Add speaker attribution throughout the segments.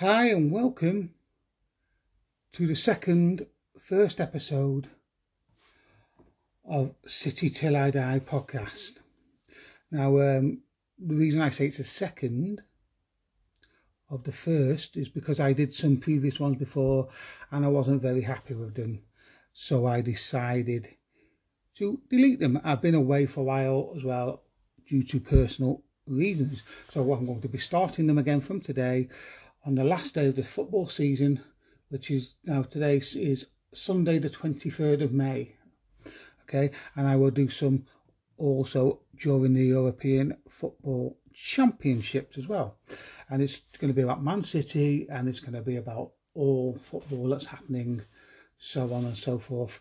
Speaker 1: Hi and welcome to the second, first episode of City Till I Die podcast. Now, um, the reason I say it's a second of the first is because I did some previous ones before and I wasn't very happy with them. So I decided to delete them. I've been away for a while as well due to personal reasons. So I'm going to be starting them again from today on the last day of the football season, which is now today is Sunday the 23rd of May. Okay, and I will do some also during the European Football Championships as well. And it's going to be about Man City and it's going to be about all football that's happening, so on and so forth.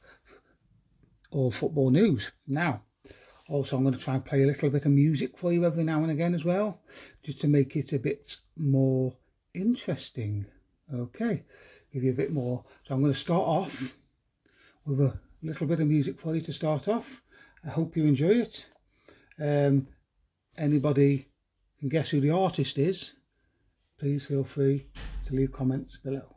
Speaker 1: All football news. Now, also, I'm going to try and play a little bit of music for you every now and again as well, just to make it a bit more interesting. Okay, give you a bit more. So I'm going to start off with a little bit of music for you to start off. I hope you enjoy it. Um, anybody can guess who the artist is, please feel free to leave comments below.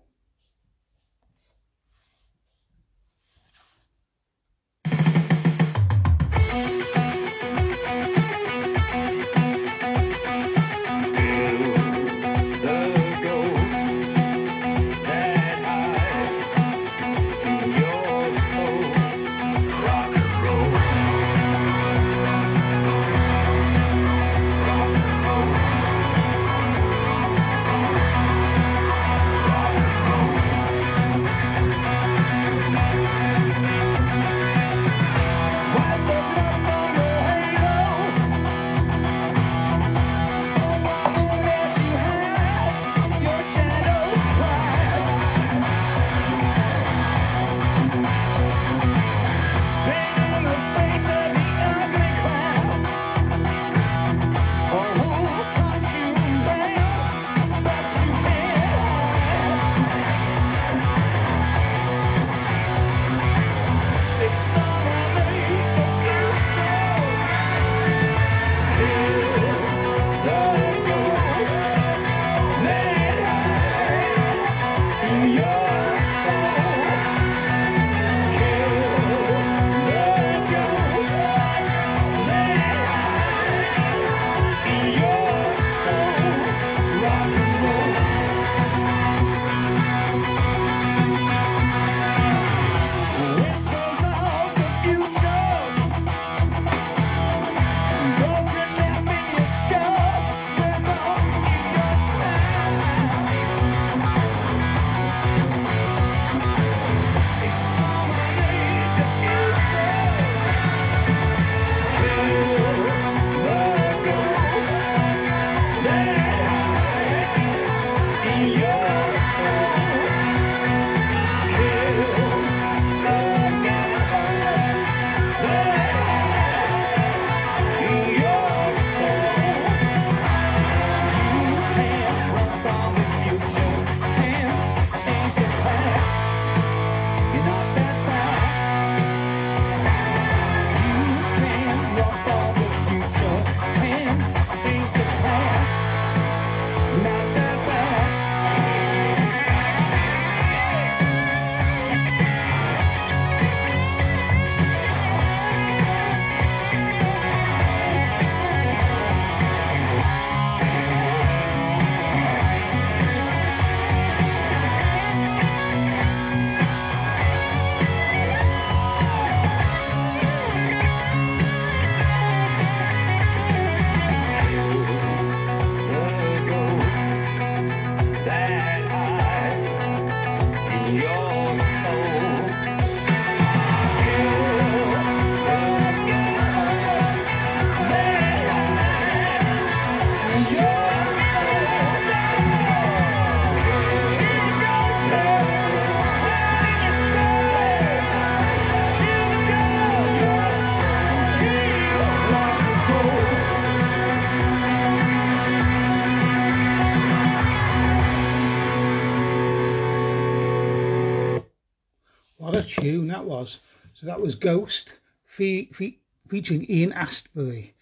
Speaker 1: So that was Ghost fe- fe- featuring Ian Astbury,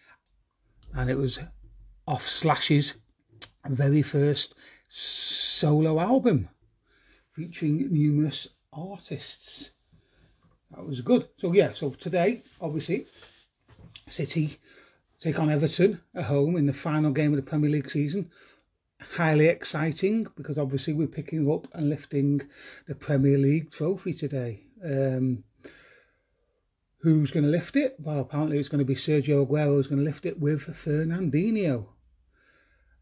Speaker 1: and it was off Slash's very first
Speaker 2: solo album featuring numerous artists. That was good. So yeah, so today, obviously, City take on Everton at home in the final game of the Premier League season. Highly exciting because obviously we're picking up and lifting the Premier League trophy today. Um, who's going to lift it? Well, apparently it's going to be Sergio Aguero who's going to lift it with Fernandinho.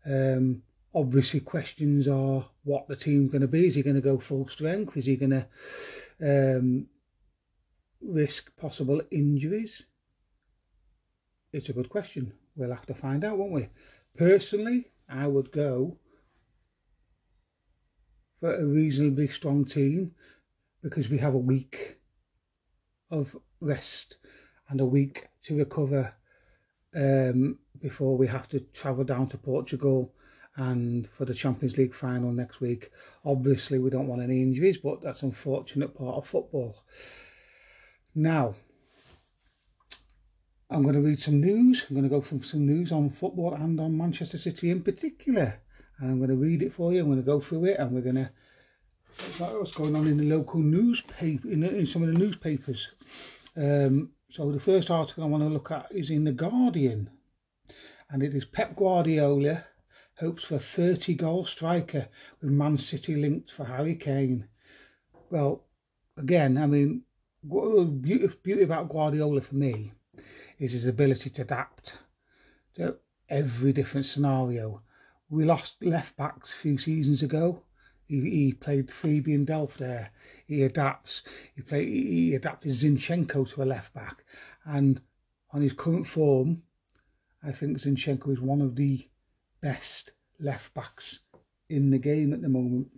Speaker 2: Um, obviously, questions are what the team's going to be. Is he going to go full strength? Is he going to um, risk possible injuries? It's a good question. We'll have to find out, won't we? Personally, I would go for a reasonably strong team because we have a week of rest and a week to recover um, before we have to travel down to Portugal and for the Champions League final next week. Obviously, we don't want any injuries, but that's unfortunate part of football. Now, I'm going to read some news. I'm going to go from some news on football and on Manchester City in particular. And I'm going to read it for you. I'm going to go through it and we're going to what's going on in the local newspaper, in, in some of the newspapers. Um, so the first article I want to look at is in The Guardian. And it is Pep Guardiola hopes for 30 goal striker with Man City linked for Harry Kane. Well, again, I mean, beauty, beauty about Guardiola for me is his ability to adapt to every different scenario. We lost left backs a few seasons ago. He, he played Fabian Delph there. He adapts. He play, He adapted Zinchenko to a left back, and on his current form, I think Zinchenko is one of the best left backs in the game at the moment.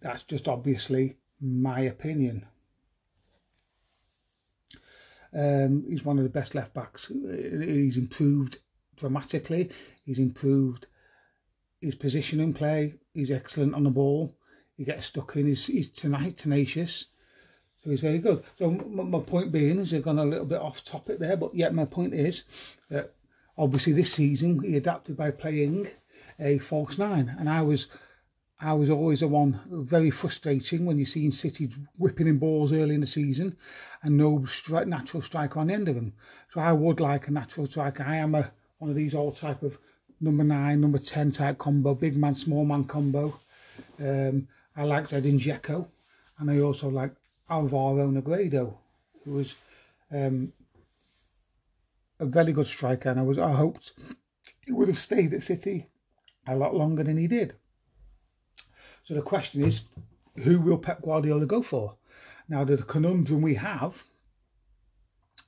Speaker 2: That's just obviously my opinion. Um, he's one of the best left backs. He's improved dramatically. He's improved his position in play. He's excellent on the ball. He gets stuck in. He's, he's tonight tenacious. So he's very good. So my point being is I've gone a little bit off topic there, but yet my point is that obviously this season he adapted by playing a false nine, and I was I was always the one very frustrating when you seen City whipping in balls early in the season and no stri- natural striker on the end of them. So I would like a natural striker. I am a one of these old type of number nine, number ten type combo, big man, small man combo. Um, I liked Edin Dzeko, and I also like Alvaro Negredo, who was um, a very good striker, and I was I hoped he would have stayed at City a lot longer than he did. So the question is, who will Pep Guardiola go for? Now, the conundrum we have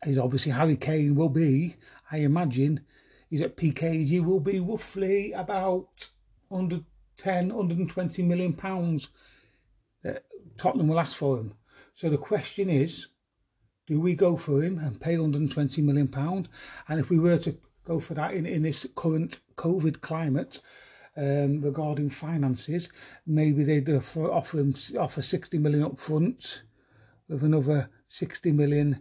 Speaker 2: is obviously Harry Kane will be, I imagine, he's at age, he will be roughly about 110, 120 million pounds that Tottenham will ask for him. So the question is, do we go for him and pay 120 million pound? And if we were to go for that in, in this current COVID climate, um, regarding finances. Maybe they'd offer, offer, him, offer 60 million up front with another 60 million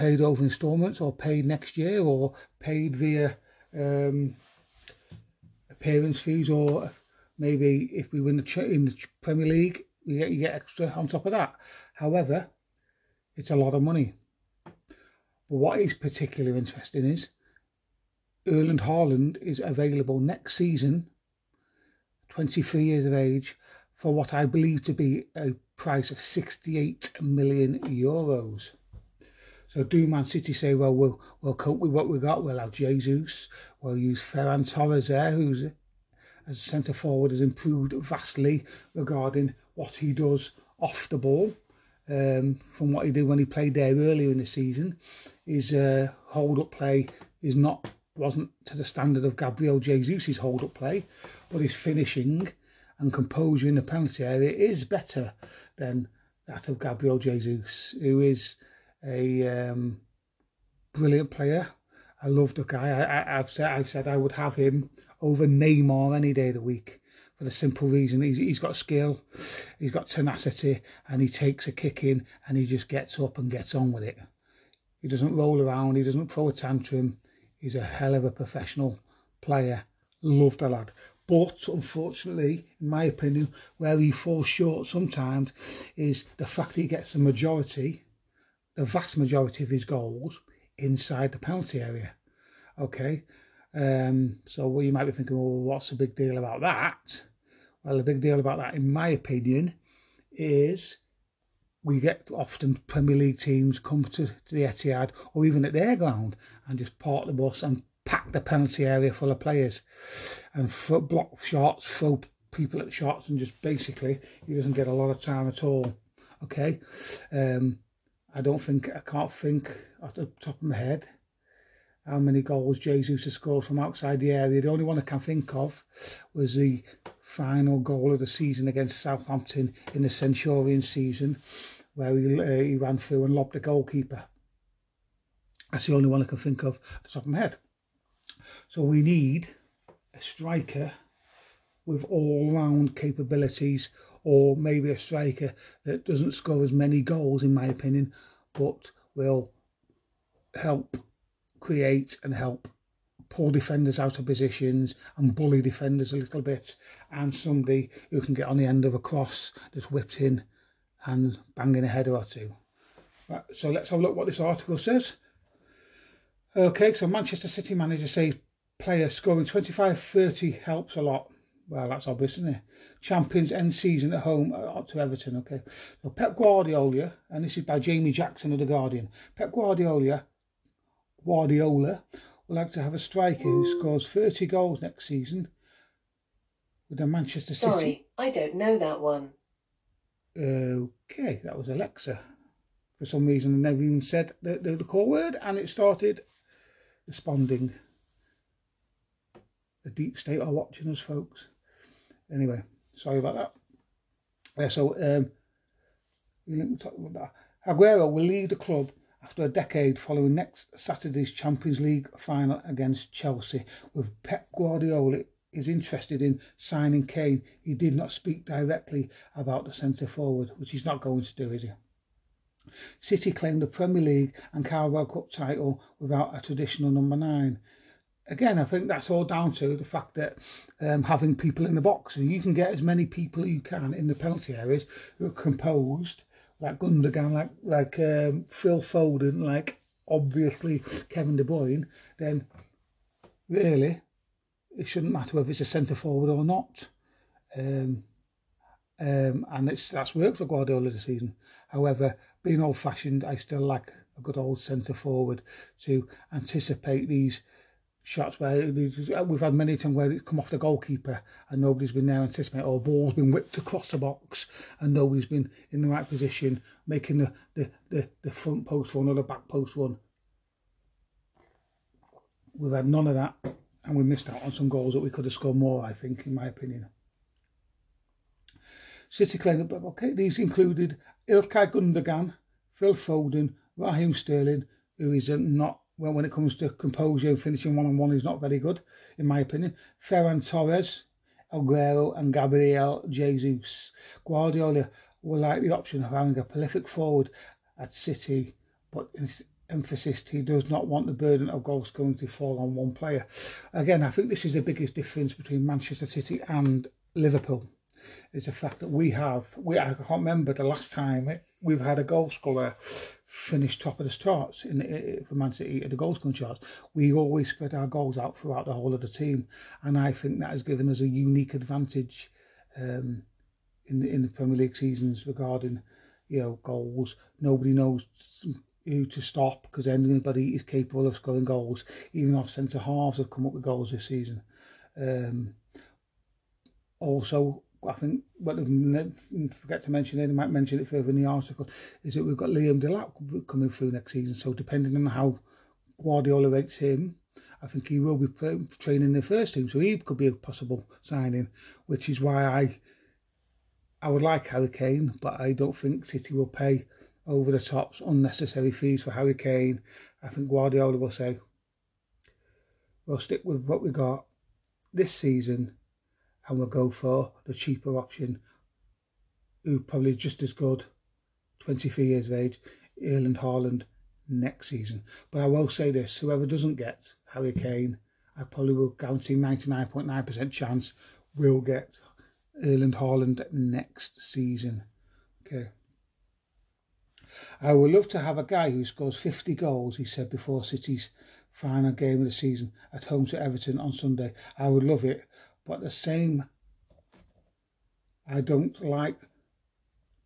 Speaker 2: paid over instalments or paid next year or paid via um, appearance fees or maybe if we win the in the Premier League you get, you get extra on top of that. However, it's a lot of money. But what is particularly interesting is Erling Haaland is available next season, 23 years of age, for what I believe to be a price of 68 million euros. So do Man City say, well, we'll, we'll cope with what we've got. We'll have Jesus. We'll use Ferran Torres there, who's as centre forward has improved vastly regarding what he does off the ball um, from what he did when he played there earlier in the season. His uh, hold up play is not wasn't to the standard of Gabriel Jesus' hold up play, but his finishing and composure in the penalty area is better than that of Gabriel Jesus, who is a um, brilliant player. I love the guy. I, have said I've said I would have him over Neymar any day of the week for the simple reason he's, he's got skill, he's got tenacity, and he takes a kick in and he just gets up and gets on with it. He doesn't roll around, he doesn't throw a tantrum, he's a hell of a professional player Love the lad. But unfortunately, in my opinion, where he falls short sometimes is the fact that he gets the majority, the vast majority of his goals inside the penalty area. Okay, um, so well, you might be thinking, well, what's the big deal about that? Well, the big deal about that, in my opinion, is we get often Premier League teams come to, to the Etihad or even at their ground and just park the bus and pack the penalty area full of players and block shots, throw people at shots, and just basically he doesn't get a lot of time at all. Okay, um, I don't think I can't think off the top of my head how many goals Jesus has scored from outside the area. The only one I can think of was the final goal of the season against Southampton in the Centurion season, where he, uh, he ran through and lobbed the goalkeeper. That's the only one I can think of at the top of my head. So we need a striker with all-round capabilities, or maybe a striker that doesn't score as many goals, in my opinion, but will help create and help pull defenders out of positions and bully defenders a little bit, and somebody who can get on the end of a cross that's whipped in and banging a header or two. Right, so let's have a look what this article says. Okay, so Manchester City manager says player scoring 25-30 helps a lot. Well, that's obvious, isn't it? Champions end season at home uh, up to Everton. Okay, so Pep Guardiola, and this is by Jamie Jackson of the Guardian. Pep Guardiola, Guardiola would like to have a striker who scores 30 goals next season with the Manchester City.
Speaker 3: Sorry, I don't know that one.
Speaker 2: Okay, that was Alexa. For some reason, I never even said the, the, the call word, and it started responding. The deep state are watching us, folks. Anyway, sorry about that. Yeah, so um, Aguero will leave the club after a decade following next Saturday's Champions League final against Chelsea. With Pep Guardiola is interested in signing Kane, he did not speak directly about the centre forward, which he's not going to do, is he? City claimed the Premier League and Carabao Cup title without a traditional number nine. Again, I think that's all down to the fact that um, having people in the box, and you can get as many people you can in the penalty areas who are composed, like Gundogan, like like um, Phil Foden, like obviously Kevin De Bruyne. Then really, it shouldn't matter whether it's a centre forward or not. Um, um, and it's that's worked for Guardiola this season. However, being old fashioned, I still like a good old centre forward to anticipate these shots where uh, we've had many times where it's come off the goalkeeper and nobody's been there anticipating, or ball's been whipped across the box and nobody's been in the right position, making the, the, the, the front post one or the back post one. We've had none of that and we missed out on some goals that we could have scored more, I think, in my opinion. City claimed that okay, these included Ilkay Gundogan, Phil Foden, Raheem Sterling, who is not well when it comes to composure finishing one on one, is not very good, in my opinion. Ferran Torres, Aguero, and Gabriel Jesus. Guardiola will like the option of having a prolific forward at City, but emphasis he does not want the burden of goal scoring to fall on one player. Again, I think this is the biggest difference between Manchester City and Liverpool is the fact that we have, we I can't remember the last time we've had a goal scorer finish top of the charts in for Man City at the goal scoring charts. We always spread our goals out throughout the whole of the team, and I think that has given us a unique advantage um, in in the Premier League seasons regarding you know goals. Nobody knows who to stop because anybody is capable of scoring goals. Even our centre halves have come up with goals this season. Um, also, I think what they forget to mention, they might mention it further in the article, is that we've got Liam Delap coming through next season. So depending on how Guardiola rates him, I think he will be training the first team. So he could be a possible signing, which is why I I would like Harry Kane, but I don't think City will pay over the tops unnecessary fees for Harry Kane. I think Guardiola will say, we'll stick with what we got this season and we'll go for the cheaper option, who probably just as good, 23 years of age, Erling Haaland next season. But I will say this, whoever doesn't get Harry Kane, I probably will guarantee 99.9% chance we'll get Erling Haaland next season. Okay. I would love to have a guy who scores 50 goals, he said before City's final game of the season at home to Everton on Sunday. I would love it, but the same, I don't like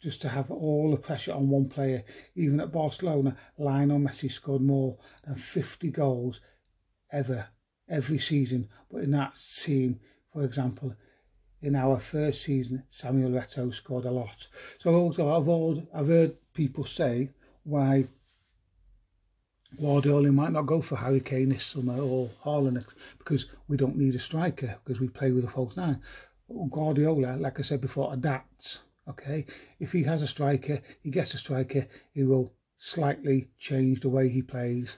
Speaker 2: just to have all the pressure on one player. Even at Barcelona, Lionel Messi scored more than 50 goals ever, every season. But in that team, for example, in our first season, Samuel Eto'o scored a lot. So also I've, I've heard people say why Guardiola might not go for Harry Kane this summer or Haaland because we don't need a striker because we play with a false nine. Guardiola, like I said before, adapts. Okay, if he has a striker, he gets a striker, he will slightly change the way he plays.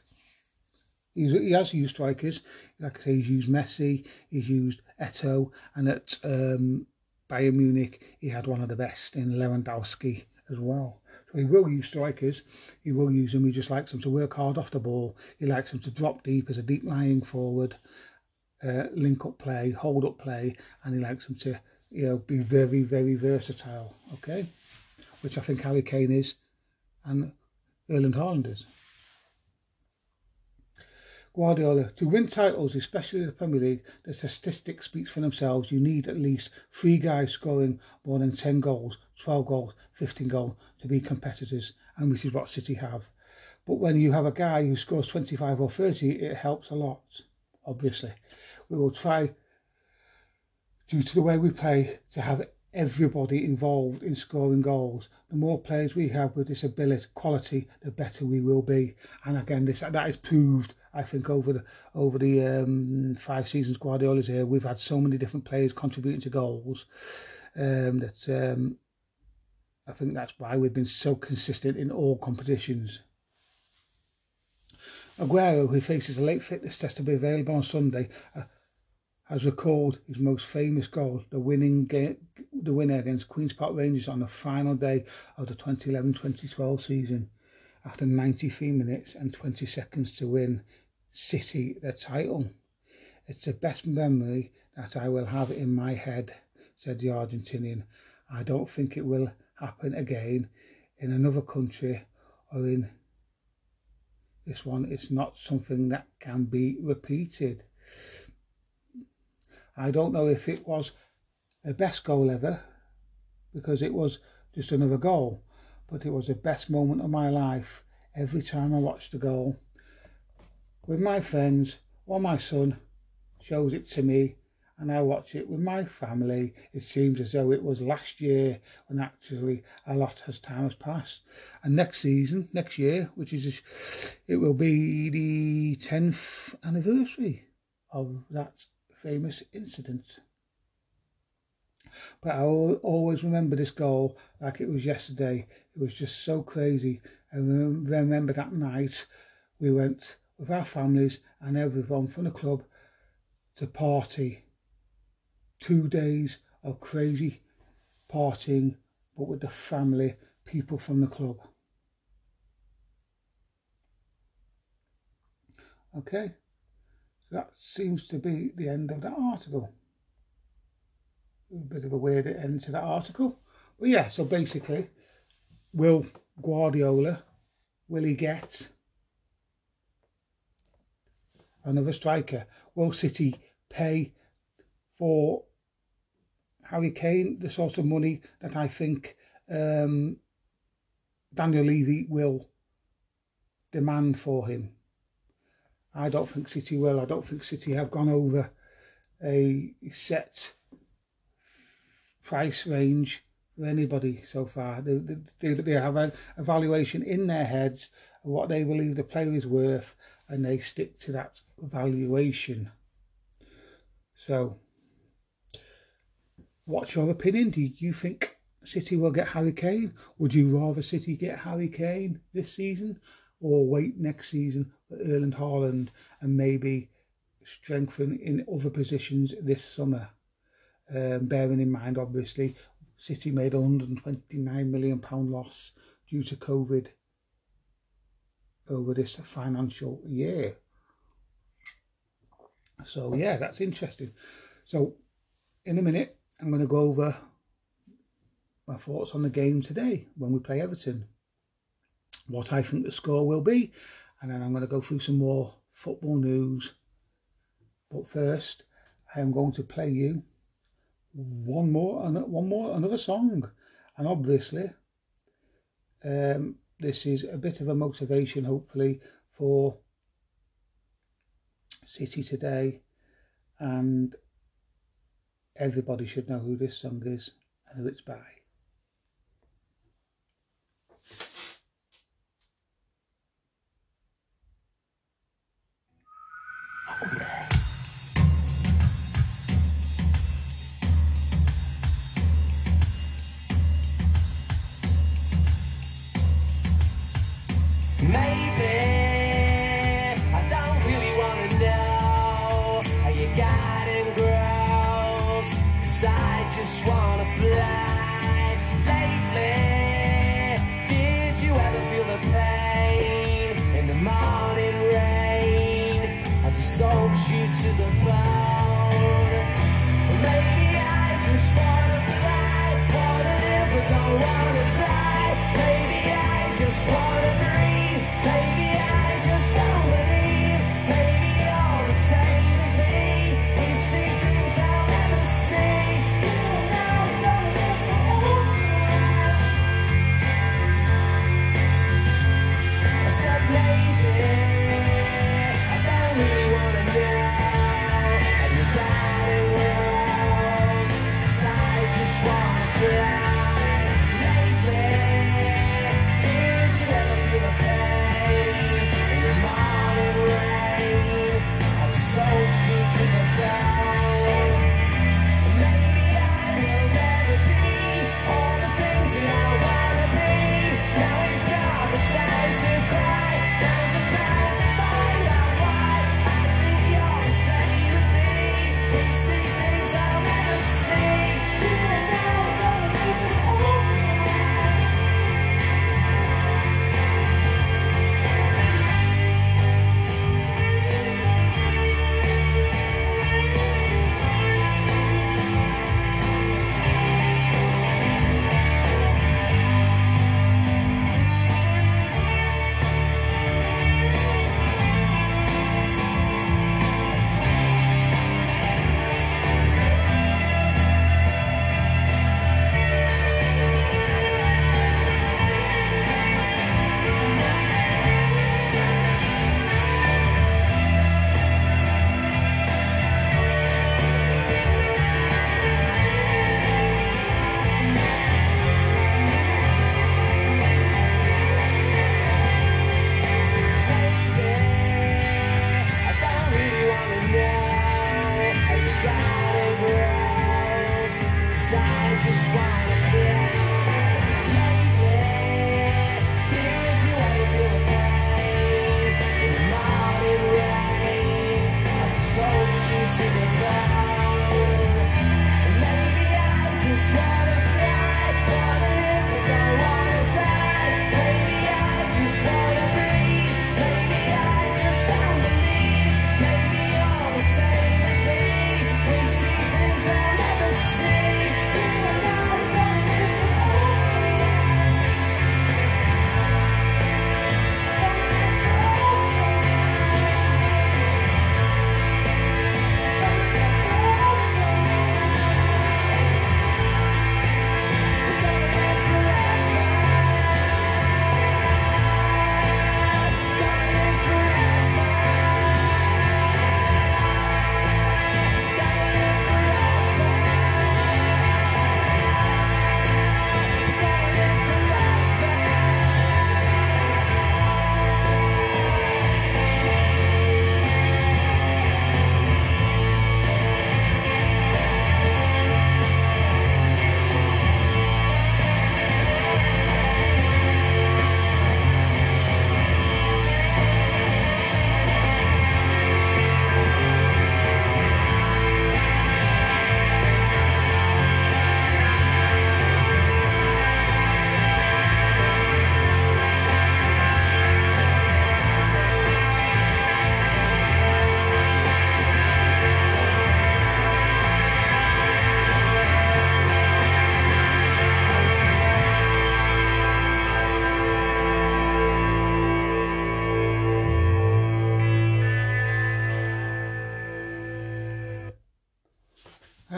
Speaker 2: He's, he has used strikers, like I say, he's used Messi, he's used Eto, and at um, Bayern Munich, he had one of the best in Lewandowski as well. He will use strikers, he will use them, he just likes them to work hard off the ball, he likes them to drop deep as a deep lying forward, uh, link up play, hold up play, and he likes them to you know, be very, very versatile, okay? Which I think Harry Kane is and Erling Haaland is. Guardiola, to win titles, especially the Premier League, the statistics speaks for themselves. You need at least three guys scoring more than 10 goals, 12 goals, 15 goals to be competitors, and which is what City have. But when you have a guy who scores 25 or 30, it helps a lot, obviously. We will try due to the way we play, to have everybody involved in scoring goals. The more players we have with this ability, quality, the better we will be. And again, this that is proved. I think over the over the um, five seasons Guardiola's here, we've had so many different players contributing to goals um, that um, I think that's why we've been so consistent in all competitions. Aguero, who faces a late fitness test to be available on Sunday, uh, has recalled his most famous goal, the winning game, the winner against Queens Park Rangers on the final day of the 2011-2012 season, after 93 minutes and 20 seconds to win City the title. It's the best memory that I will have in my head, said the Argentinian. I don't think it will happen again in another country or in this one. It's not something that can be repeated. I don't know if it was the best goal ever because it was just another goal, but it was the best moment of my life every time I watched the goal. With my friends or my son shows it to me and I watch it with my family. It seems as though it was last year when actually a lot has time has passed. And next season, next year, which is it will be the 10th anniversary of that famous incident. But I will always remember this goal like it was yesterday. It was just so crazy. And remember that night we went with our families and everyone from the club to party. Two days of crazy partying, but with the family, people from the club. Okay so that seems to be the end of that article. A bit of a weird end to that article. But yeah, so basically, will Guardiola, will he get another striker? Will City pay for Harry Kane the sort of money that I think um, Daniel Levy will demand for him? I don't think City will. I don't think City have gone over a set price range for anybody so far. They, they, they have an evaluation in their heads of what they believe the player is worth and they stick to that valuation. So, what's your opinion? Do you think City will get Harry Kane? Would you rather City get Harry Kane this season or wait next season for Erling Haaland and maybe strengthen in other positions this summer. Um, bearing in mind, obviously, City made a 129 million pound loss due to COVID over this financial year.
Speaker 4: So yeah, that's interesting. So in a minute, I'm going to go over my thoughts on the game today when we play Everton, what I think the score will be, and then I'm going to go through some more football news. But first, I am going to play you one more, and one more, another song, and obviously, um, this is a bit of a motivation, hopefully, for City today, and everybody should know who this song is and who it's by.
Speaker 2: wanna die, maybe I just wanna dream.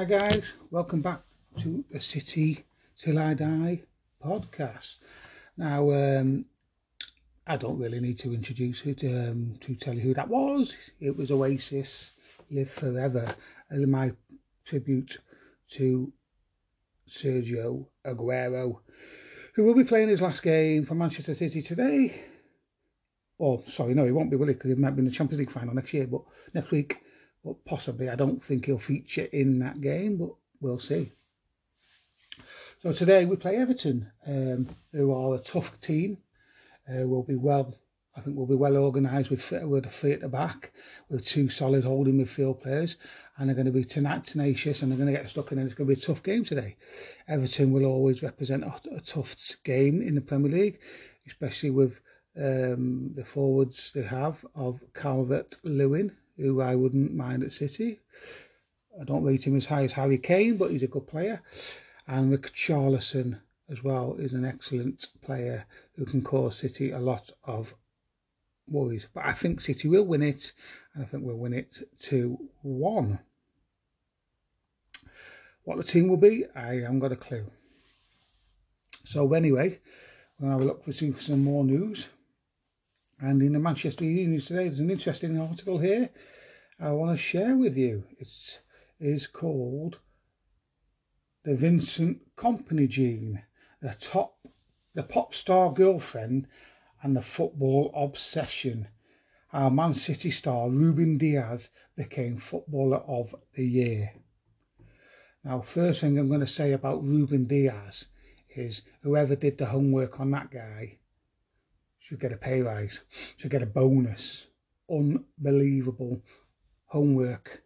Speaker 2: Guys, welcome back to the City Till I Die podcast. Now, um, I don't really need to introduce it um, to tell you who that was. It was Oasis, Live Forever, and my tribute to Sergio Aguero, who will be playing his last game for Manchester City today. Oh, sorry, no, he won't be, will he? Because he might be in the Champions League final next year, but next week but possibly I don't think he'll feature in that game, but we'll see. So today we play Everton, um, who are a tough team. Uh, will be well, I think we'll be well organised with with a three at the back, with two solid holding midfield players, and they're going to be tenacious and they're going to get stuck in. And it's going to be a tough game today. Everton will always represent a, a tough game in the Premier League, especially with um, the forwards they have of Calvert Lewin, who I wouldn't mind at City. I don't rate him as high as Harry Kane, but he's a good player. And Richarlison as well is an excellent player who can cause City a lot of worries. But I think City will win it, and I think we'll win it 2 1. What the team will be, I haven't got a clue. So, anyway, we'll have a look for some more news. And in the Manchester Union today, there's an interesting article here I want to share with you. It is called The Vincent Kompany Gene, the top, the pop star girlfriend and the football obsession. Our Man City star Ruben Dias became Footballer of the Year. Now, first thing I'm going to say about Ruben Dias is whoever did the homework on that guy should get a pay rise, should get a bonus. Unbelievable homework,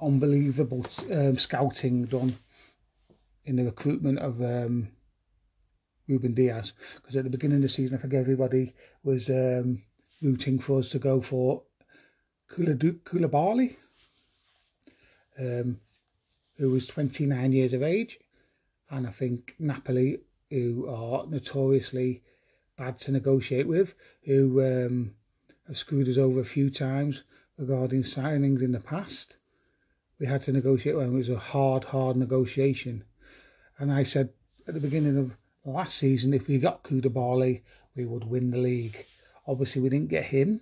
Speaker 2: unbelievable um, scouting done in the recruitment of um, Ruben Dias. Because at the beginning of the season, I think everybody was um, rooting for us to go for Kula Koulibaly, um, who was 29 years of age. And I think Napoli, who are notoriously bad to negotiate with, who um, have screwed us over a few times regarding signings in the past. We had to negotiate when it was a hard, hard negotiation. And I said at the beginning of last season, if we got Koulibaly, we would win the league. Obviously, we didn't get him.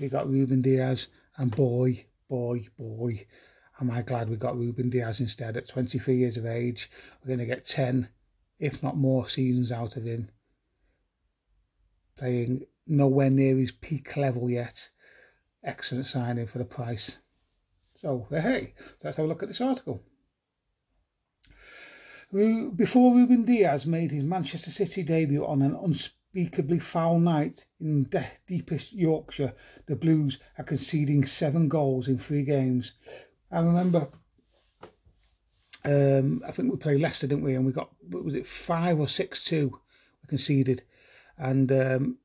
Speaker 2: We got Ruben Dias, and boy, boy, boy, am I glad we got Ruben Dias instead. At 23 years of age, we're going to get 10, if not more, seasons out of him playing nowhere near his peak level yet. Excellent signing for the price. So, hey, let's have a look at this article. Before Ruben Dias made his Manchester City debut on an unspeakably foul night in de- deepest Yorkshire, the Blues are conceding seven goals in three games. I remember, um, I think we played Leicester, didn't we? And we got, was it five or six two we conceded and um,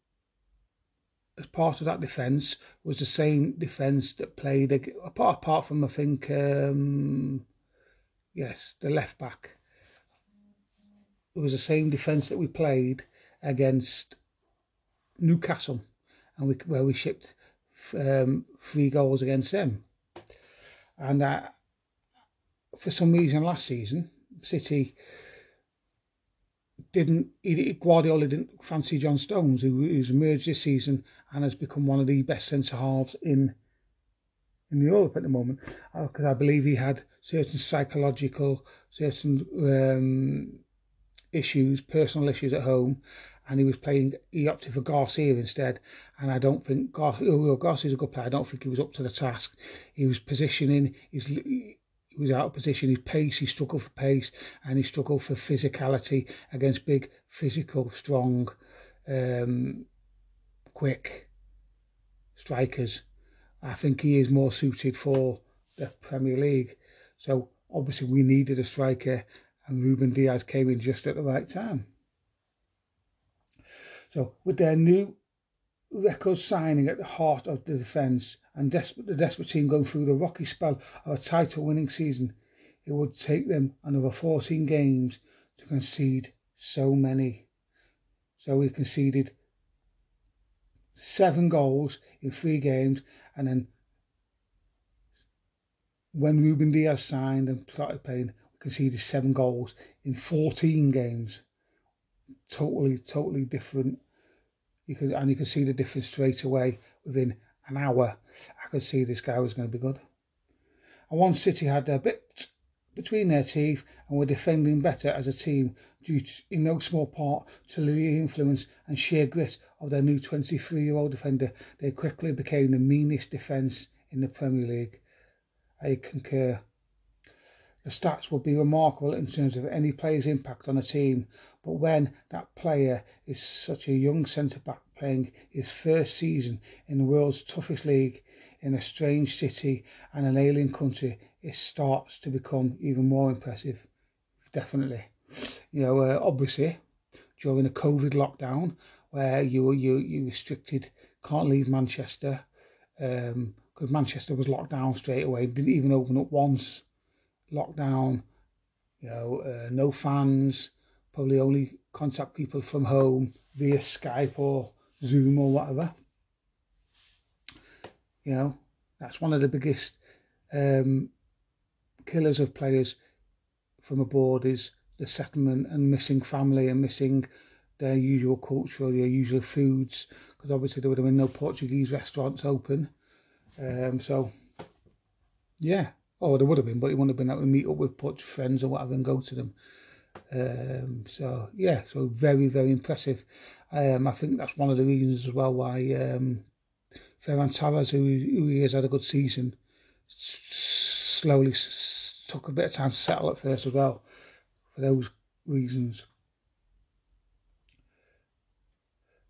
Speaker 2: as part of that defence was the same defence that played apart apart from I think um, yes the left back. It was the same defence that we played against Newcastle, and we where we shipped um, three goals against them, and uh, for some reason last season City didn't he, Guardiola didn't fancy John Stones, who, who's emerged this season and has become one of the best centre halves in in Europe at the moment, because uh, I believe he had certain psychological, certain um, issues, personal issues at home, and he was playing. He opted for Garcia instead, and I don't think Garcia. Oh, Garcia's a good player. I don't think he was up to the task. He was positioning. He's he was out of position. His pace, he struggled for pace, and he struggled for physicality against big, physical, strong, um, quick strikers. I think he is more suited for the Premier League. So obviously we needed a striker, and Ruben Dias came in just at the right time. So with their new record signing at the heart of the defence and desperate, the desperate team going through the rocky spell of a title winning season, it would take them another 14 games to concede so many. So we conceded seven goals in three games and then when Ruben Dias signed and started playing, we conceded seven goals in 14 games. Totally, totally different. You could and you could see the difference straight away within an hour. I could see this guy was going to be good. And one City had a bit between their teeth and were defending better as a team due to, in no small part to the influence and sheer grit of their new 23-year-old defender. They quickly became the meanest defence in the Premier League. I concur. The stats will be remarkable in terms of any player's impact on a team, but when that player is such a young centre back playing his first season in the world's toughest league in a strange city and an alien country, it starts to become even more impressive. Definitely, you know, uh, obviously during the COVID lockdown where you were you you restricted, can't leave Manchester, because um, Manchester was locked down straight away, didn't even open up once. Lockdown, you know, uh, no fans, probably only contact people from home via Skype or Zoom or whatever. You know, that's one of the biggest um, killers of players from abroad is the settlement and missing family and missing their usual culture their usual foods because obviously there would have been no Portuguese restaurants open. Um, so, yeah, oh, there would have been, but he wouldn't have been able to meet up with Portuguese friends or whatever and go to them. Um, so, yeah, so very, very impressive. Um, I think that's one of the reasons as well why um, Ferran Torres, who, who he has had a good season, slowly took a bit of time to settle at first as well, for those reasons.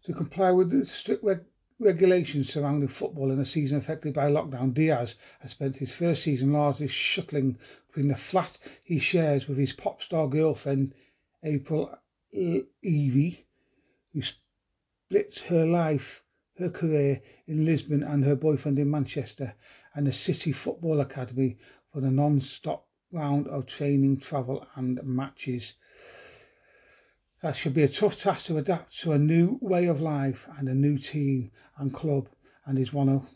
Speaker 2: To comply with the strict reg- regulations surrounding football in a season affected by lockdown, Dias has spent his first season largely shuttling between the flat he shares with his pop star girlfriend, April Evie, who splits her life, her career in Lisbon and her boyfriend in Manchester, and the City Football Academy for the non-stop round of training, travel and matches. That should be a tough task to adapt to a new way of life and a new team and club and is one of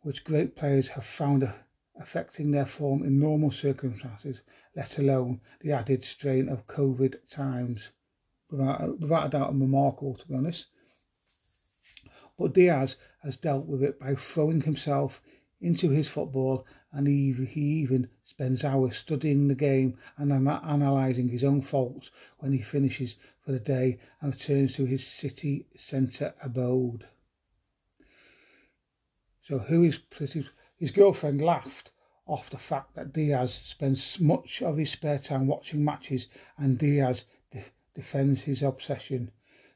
Speaker 2: which great players have found affecting their form in normal circumstances, let alone the added strain of COVID times. Without, without a doubt, a remarkable to be honest. But Dias has dealt with it by throwing himself into his football and he, he even spends hours studying the game and analysing his own faults when he finishes for the day and returns to his city centre abode. So who is his girlfriend laughed off the fact that Dias spends much of his spare time watching matches and Dias de- defends his obsession.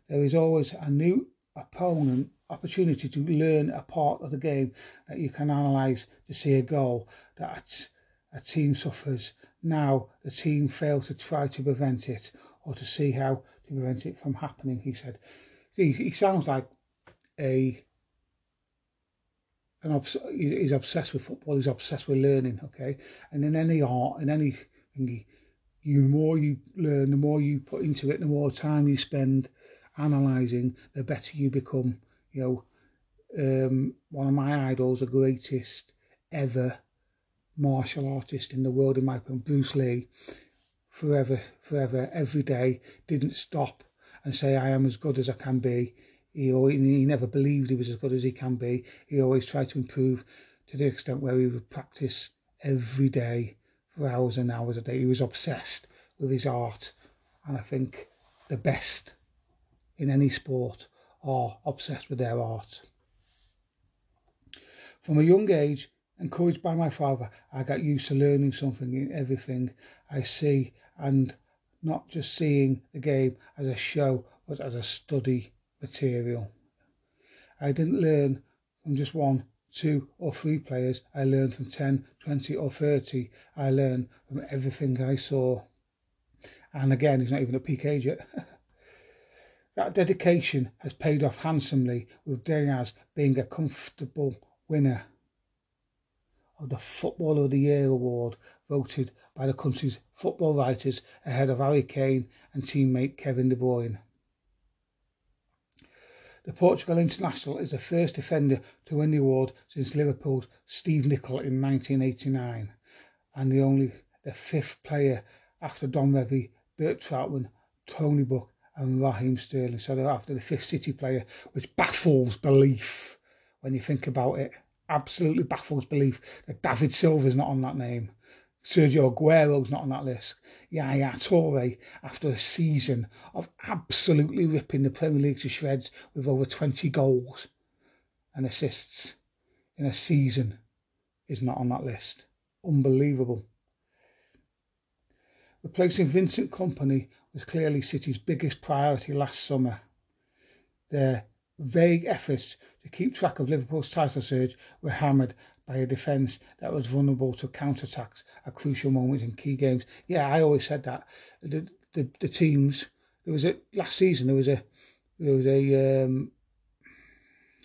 Speaker 2: There is always a new opponent opportunity to learn a part of the game that you can analyse to see a goal that a team suffers. Now the team fail to try to prevent it or to see how to prevent it from happening, he said. He, he sounds like a an obs- he's obsessed with football, he's obsessed with learning, okay? And in any art, in any you the more you learn, the more you put into it, the more time you spend analysing, the better you become you know, um, one of my idols, the greatest ever martial artist in the world, in my opinion, Bruce Lee, forever, forever, every day, didn't stop and say, I am as good as I can be. He, always, he never believed he was as good as he can be. He always tried to improve to the extent where he would practice every day for hours and hours a day. He was obsessed with his art. And I think the best in any sport are obsessed with their art. From a young age, encouraged by my father, I got used to learning something in everything I see and not just seeing the game as a show but as a study material. I didn't learn from just one, two, or three players. I learned from 10, 20, or 30. I learned from everything I saw. And again, he's not even a peak age yet. That dedication has paid off handsomely, with Dias being a comfortable winner of the Footballer of the Year award voted by the country's football writers ahead of Harry Kane and teammate Kevin De Bruyne. The Portugal international is the first defender to win the award since Liverpool's Steve Nicol in 1989, and the only the fifth player after Don Revie, Bert Trautmann, Tony Book, and Raheem Sterling. So they're after the fifth City player, which baffles belief when you think about it. Absolutely baffles belief that David Silva's not on that name. Sergio Aguero's not on that list. Yaya Toure, after a season of absolutely ripping the Premier League to shreds with over 20 goals and assists in a season, is not on that list. Unbelievable. Replacing Vincent Kompany was clearly City's biggest priority last summer. Their vague efforts to keep track of Liverpool's title surge were hammered by a defence that was vulnerable to counterattacks at crucial moments in key games. Yeah, I always said that. The the, the teams there was a last season there was a there was a um,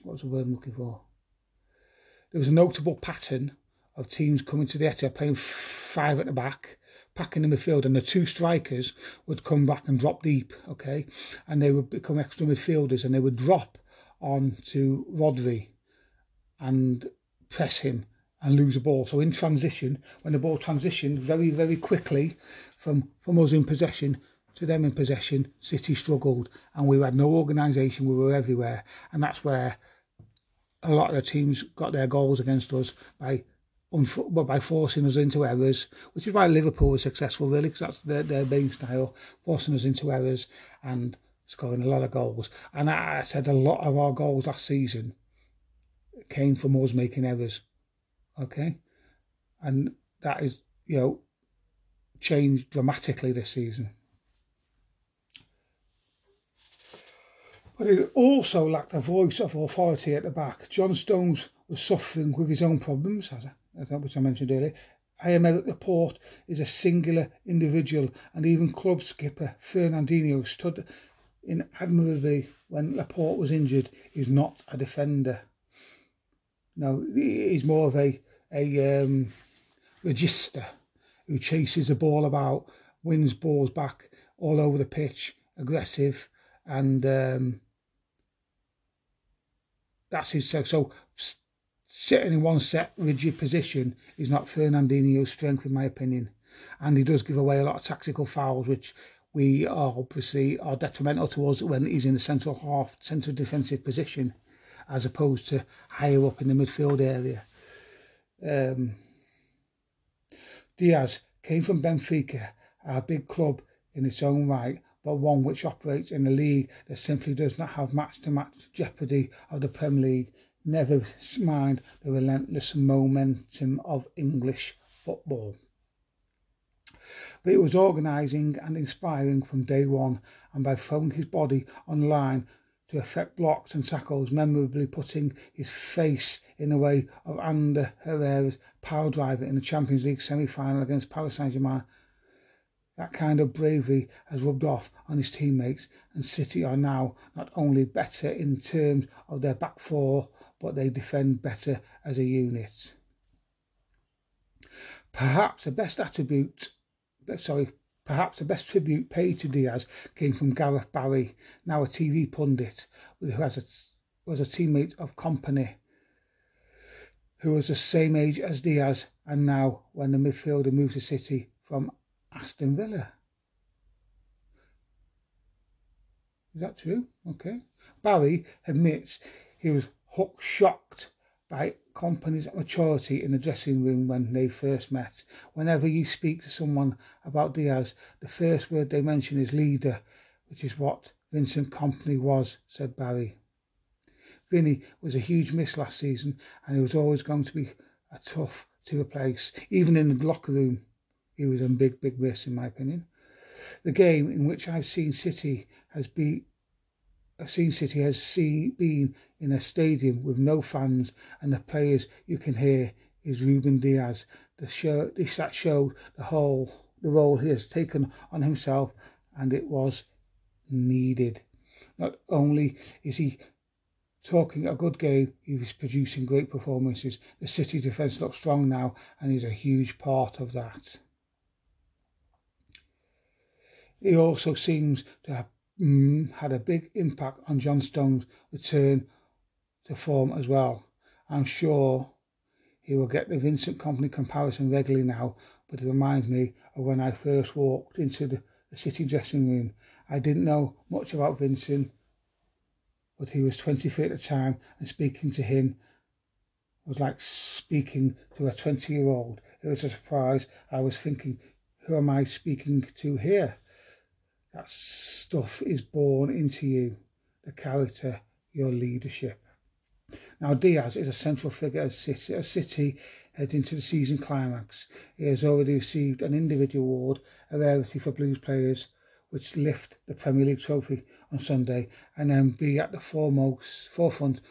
Speaker 2: what was the word I'm looking for? There was a notable pattern of teams coming to the Etihad playing five at the back, packing the midfield, and the two strikers would come back and drop deep, okay, and they would become extra midfielders, and they would drop on to Rodri, and press him and lose a ball. So in transition, when the ball transitioned very, very quickly from, from us in possession to them in possession, City struggled and we had no organisation, we were everywhere. And that's where a lot of the teams got their goals against us by by forcing us into errors, which is why Liverpool was successful really, because that's their, their main style, forcing us into errors and scoring a lot of goals. And I said a lot of our goals last season came from us making errors. Okay? And that is, you know, changed dramatically this season. But it also lacked a voice of authority at the back. John Stones was suffering with his own problems, which I mentioned earlier. Aymeric Laporte is a singular individual, and even club skipper Fernandinho stood in admirably when Laporte was injured. He's not a defender. No, he's more of a a um, regista who chases the ball about, wins balls back all over the pitch, aggressive, and um, that's his so, so sitting in one set rigid position is not Fernandinho's strength in my opinion and he does give away a lot of tactical fouls which we are obviously are detrimental to us when he's in the central half central defensive position as opposed to higher up in the midfield area. Um, Dias came from Benfica, a big club in its own right, but one which operates in a league that simply does not have match to match jeopardy of the Premier League, never mind the relentless momentum of English football. But it was organising and inspiring from day one, and by throwing his body on line to effect blocks and tackles, memorably putting his face in the way of Ander Herrera's power driver in the Champions League semi-final against Paris Saint-Germain. That kind of bravery has rubbed off on his teammates, and City are now not only better in terms of their back four, but they defend better as a unit. Perhaps the best attribute, sorry, Perhaps the best tribute paid to Dias came from Gareth Barry, now a TV pundit, who has a, was a teammate of Kompany, who was the same age as Dias, and now when the midfielder moved to City from Aston Villa. Is that true? Okay. Barry admits he was hook shocked by Kompany's maturity in the dressing room when they first met. Whenever you speak to someone about Dias, the first word they mention is leader, which is what Vincent Kompany was, said Barry. Vinny was a huge miss last season and he was always going to be a tough to replace. Even in the locker room, he was a big, big miss in my opinion. The game in which I've seen City has been Seen City has seen, been in a stadium with no fans, and the players you can hear is Ruben Dias. The show, this that showed the whole the role he has taken on himself, and it was needed. Not only is he talking a good game, he was producing great performances. The City defence looks strong now, and he's a huge part of that. He also seems to have mm, had a big impact on John Stones' return to form as well. I'm sure he will get the Vincent Kompany comparison regularly now, but it reminds me of when I first walked into the, the City dressing room. I didn't know much about Vincent, but he was 23 at the time, and speaking to him was like speaking to a 20 year old. It was a surprise. I was thinking, who am I speaking to here? That stuff is born into you, the character, your leadership. Now, Dias is a central figure as City, as City heads into the season climax. He has already received an individual award, a rarity for Blues players, which lift the Premier League trophy on Sunday and then be at the foremost forefront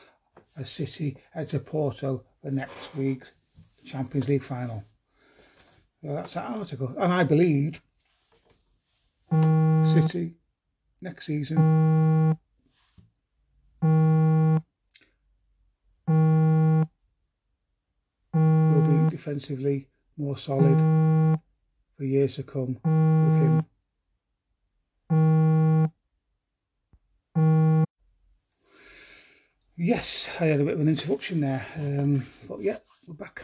Speaker 2: as City head to Porto for next week's Champions League final. Well, that's that article. And I believe City next season will be defensively more solid for years to come with him. Yes, I had a bit of an interruption there, um, but yeah, we're back.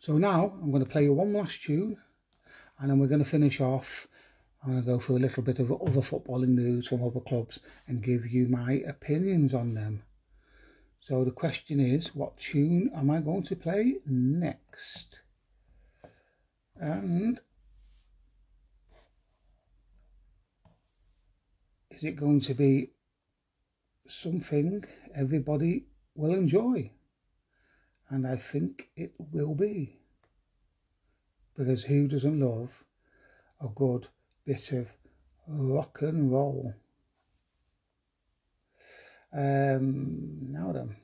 Speaker 2: So now I'm going to play you one last tune and then we're going to finish off. I'm going to go for a little bit of other footballing news from other clubs and give you my opinions on them. So the question is, what tune am I going to play next? And is it going to be something everybody will enjoy? And I think it will be. Because who doesn't love a good bit of rock and roll? Um, now then.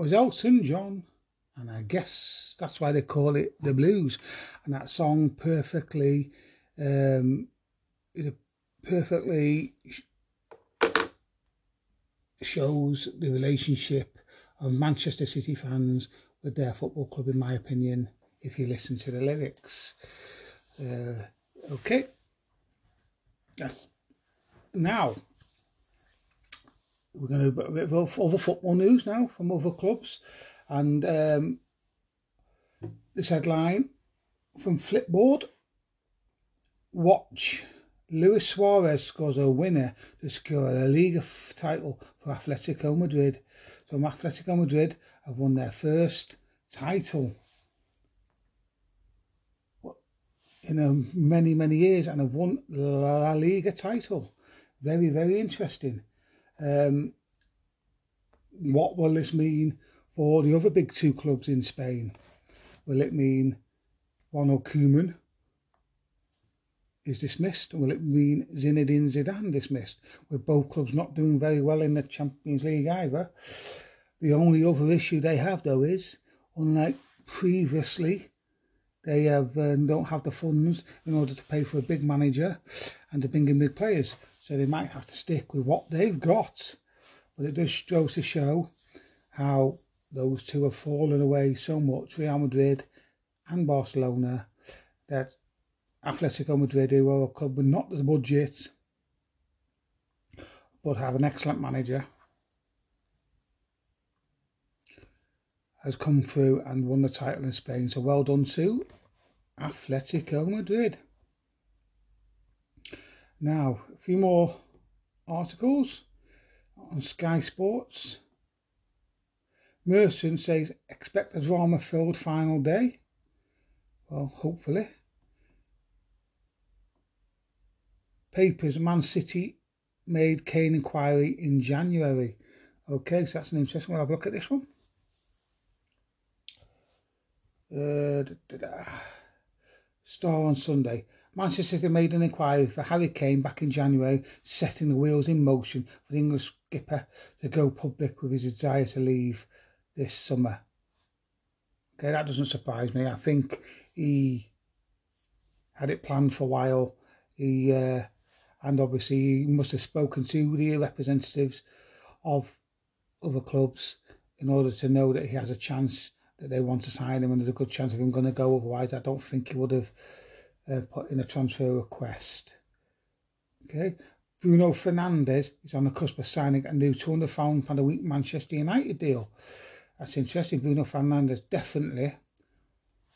Speaker 2: Was Elton John, and I guess that's why they call it the blues. And that song perfectly, um, it perfectly shows the relationship of Manchester City fans with their football club, in my opinion, if you listen to the lyrics. Uh, okay. Now, we're going to a bit of other football news now from other clubs. And um, this headline from Flipboard Watch Luis Suarez scores a winner to secure a Liga title for Atletico Madrid. So Atletico Madrid have won their first title in a, many, many years and have won La Liga title. Very, very interesting. Um, what will this mean for the other big two clubs in Spain? Will it mean Ronald Koeman is dismissed? Will it mean Zinedine Zidane dismissed? With both clubs not doing very well in the Champions League either. The only other issue they have though is, unlike previously, they have uh, don't have the funds in order to pay for a big manager and to bring in big players. So they might have to stick with what they've got. But it does go to show how those two have fallen away so much, Real Madrid and Barcelona, that Atletico Madrid, who are a club with not the budget, but have an excellent manager, has come through and won the title in Spain. So well done to Atletico Madrid. Now, few more articles on Sky Sports. Merson says expect a drama filled final day. Well, hopefully. Papers Man City made Kane inquiry in January. Okay, so that's an interesting one. I'll have a look at this one. Uh, da, da, da. Star on Sunday. Manchester City made an inquiry for Harry Kane back in January, setting the wheels in motion for the English skipper to go public with his desire to leave this summer. Okay, that doesn't surprise me. I think he had it planned for a while. He uh, and obviously he must have spoken to the representatives of other clubs in order to know that he has a chance that they want to sign him and there's a good chance of him going to go. Otherwise, I don't think he would have uh, put in a transfer request. Okay, Bruno Fernandes is on the cusp of signing a new £200,000 a week Manchester United deal. That's interesting. Bruno Fernandes definitely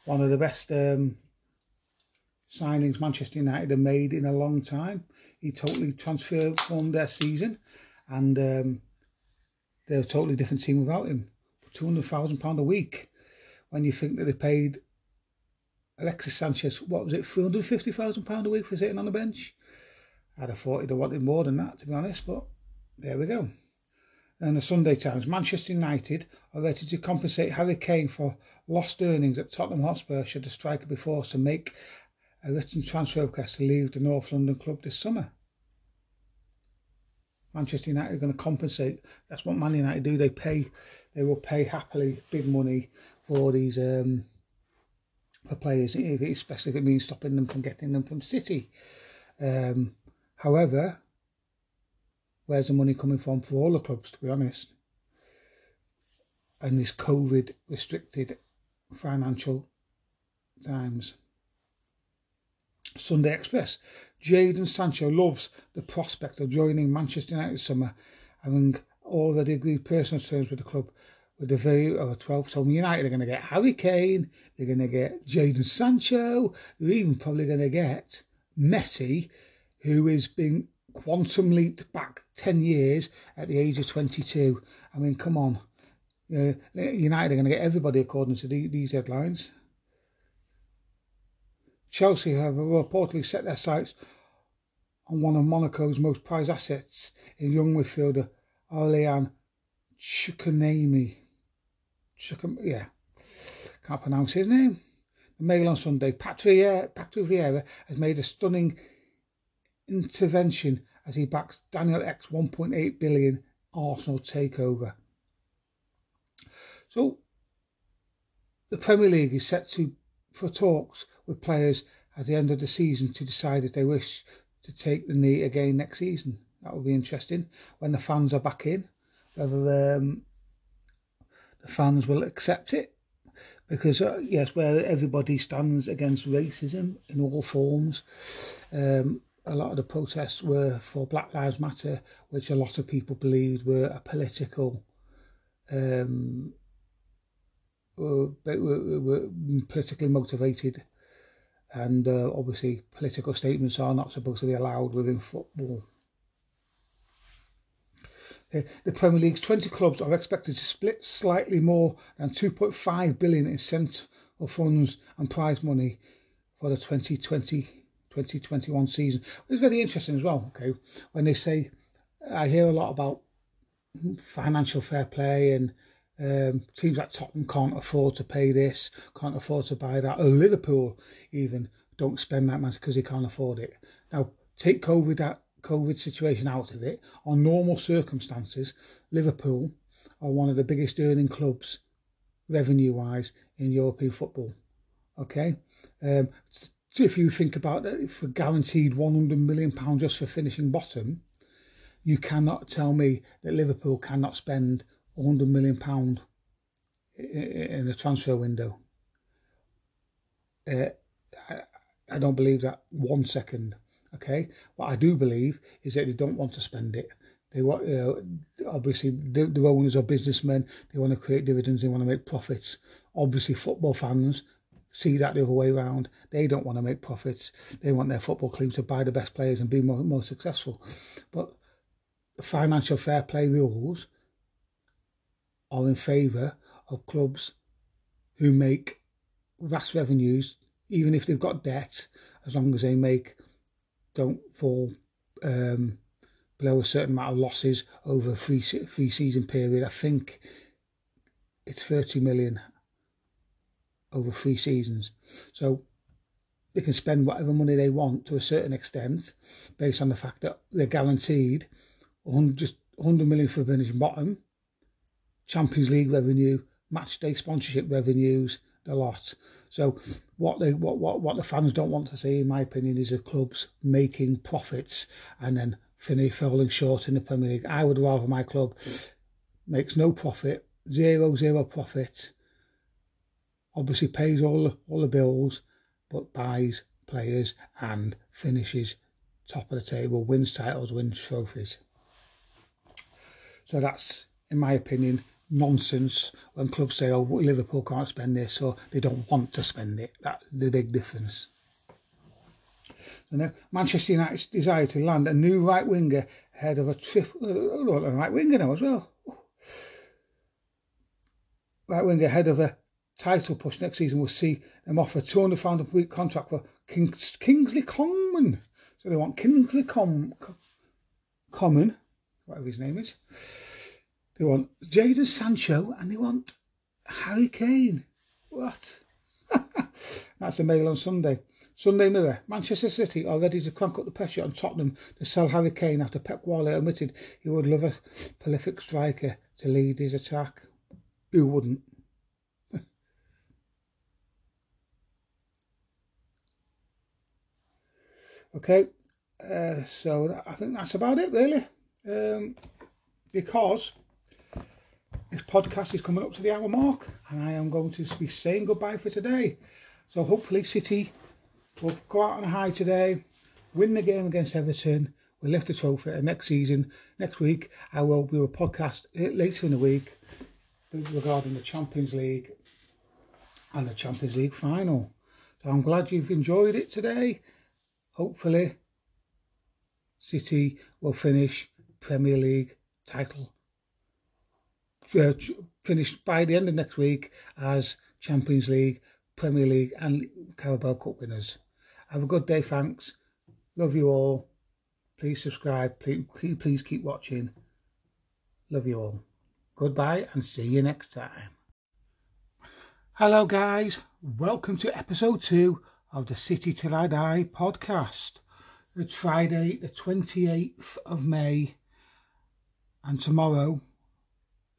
Speaker 2: one of the best um, signings Manchester United have made in a long time. He totally transformed their season and um, they're a totally different team without him. £200,000 a week when you think that they paid Alexis Sanchez, what was it, £350,000 a week for sitting on the bench? I'd have thought he'd have wanted more than that, to be honest, but there we go. And the Sunday Times, Manchester United are ready to compensate Harry Kane for lost earnings at Tottenham Hotspur should the striker be forced to make a written transfer request to leave the North London club this summer. Manchester United are going to compensate. That's what Man United do. They pay, they will pay happily big money for these um, for players, especially if it means stopping them from getting them from City. Um, however, where's the money coming from for all the clubs, to be honest? And this COVID restricted financial times. Sunday Express. Jadon Sancho loves the prospect of joining Manchester United summer, having already agreed personal terms with the club with the view of a 12th home. United are going to get Harry Kane, they're going to get Jadon Sancho, they're even probably going to get Messi, who is being quantum leaped back 10 years at the age of 22. I mean, come on. Uh, United are going to get everybody according to the, these headlines. Chelsea have reportedly set their sights on one of Monaco's most prized assets in young midfielder Aurelien Tchouameni. Yeah, can't pronounce his name. The Mail on Sunday. Patrick Vieira has made a stunning intervention as he backs Daniel Ek's 1.8 billion Arsenal takeover. So the Premier League is set to for talks with players at the end of the season to decide if they wish to take the knee again next season. That will be interesting when the fans are back in, whether um, fans will accept it. Because uh, yes, where everybody stands against racism in all forms, um, a lot of the protests were for Black Lives Matter, which a lot of people believed were a political um, were, were, were politically motivated, and uh, obviously political statements are not supposed to be allowed within football. The Premier League's 20 clubs are expected to split slightly more than 2.5 billion in central funds and prize money for the 2020 2021 season. It's very interesting as well. Okay, when they say, I hear a lot about financial fair play and um, teams like Tottenham can't afford to pay this, can't afford to buy that, or Liverpool even don't spend that much because they can't afford it. Now, take COVID that COVID situation out of it. On normal circumstances, Liverpool are one of the biggest earning clubs, revenue-wise, in European football. Okay, um, if you think about that, for guaranteed 100 million pounds just for finishing bottom, you cannot tell me that Liverpool cannot spend 100 million pound in a transfer window. Uh, I, I don't believe that one second. Okay, what I do believe is that they don't want to spend it. They want, uh, obviously, the, the owners are businessmen. They want to create dividends. They want to make profits. Obviously, football fans see that the other way around. They don't want to make profits. They want their football team to buy the best players and be more, more successful. But financial fair play rules are in favour of clubs who make vast revenues, even if they've got debt, as long as they make don't fall um, below a certain amount of losses over a free, free season period. I think it's 30 million over three seasons. So they can spend whatever money they want to a certain extent based on the fact that they're guaranteed 100, just 100 million for finishing bottom, Champions League revenue, match day sponsorship revenues, the lot. So what they what, what what the fans don't want to see, in my opinion, is the clubs making profits and then finish falling short in the Premier League. I would rather my club makes no profit, zero zero profit, obviously pays all the, all the bills, but buys players and finishes top of the table, wins titles, wins trophies. So that's, in my opinion, nonsense when clubs say, oh, Liverpool can't spend this or they don't want to spend it. That's the big difference. So now, Manchester United's desire to land a new right winger ahead of a trip, uh, a right winger now as well. Right winger ahead of a title push next season will see them offer £200 a week contract for Kings, Kingsley Coman. So they want Kingsley Com, Coman, whatever his name is. They want Jadon Sancho and they want Harry Kane. What? That's the mail on Sunday. Sunday Mirror. Manchester City are ready to crank up the pressure on Tottenham to sell Harry Kane after Pep Guardiola admitted he would love a prolific striker to lead his attack. Who wouldn't? okay, uh, so I think that's about it really. Um, because this podcast is coming up to the hour mark and I am going to be saying goodbye for today. So hopefully City will go out on a high today, win the game against Everton, we'll lift the trophy and next season, next week, I will do a podcast later in the week regarding the Champions League and the Champions League final. So I'm glad you've enjoyed it today. Hopefully City will finish Premier League title uh, finished by the end of next week as Champions League, Premier League, and Carabao Cup winners. Have a good day, thanks. Love you all. Please subscribe. Please, please, keep watching. Love you all. Goodbye and see you next time. Hello, guys. Welcome to episode two of the City Till I Die podcast. It's Friday, the 28th of May, and tomorrow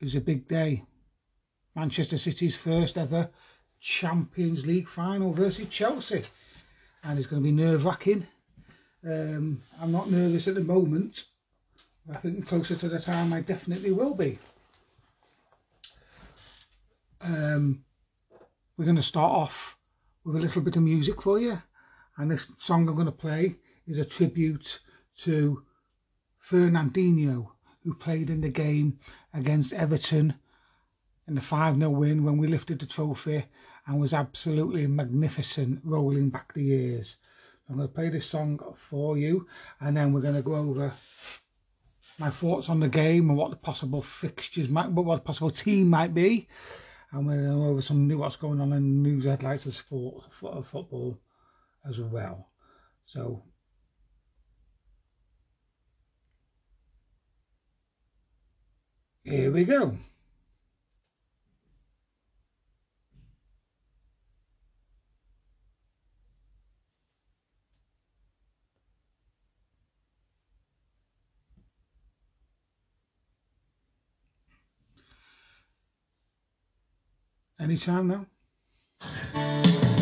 Speaker 2: is a big day. Manchester City's first ever Champions League final versus Chelsea. And it's going to be nerve wracking. Um, I'm not nervous at the moment. I think closer to the time I definitely will be. Um, we're going to start off with a little bit of music for you. And this song I'm going to play is a tribute to Fernandinho, who played in the game against Everton in the 5 0 win when we lifted the trophy and was absolutely magnificent rolling back the years. I'm going to play this song for you and then we're going to go over my thoughts on the game and what the possible fixtures might, what the possible team might be. And we're going to go over some new what's going on in news headlights of sport, football as well. So here we go. Anytime now.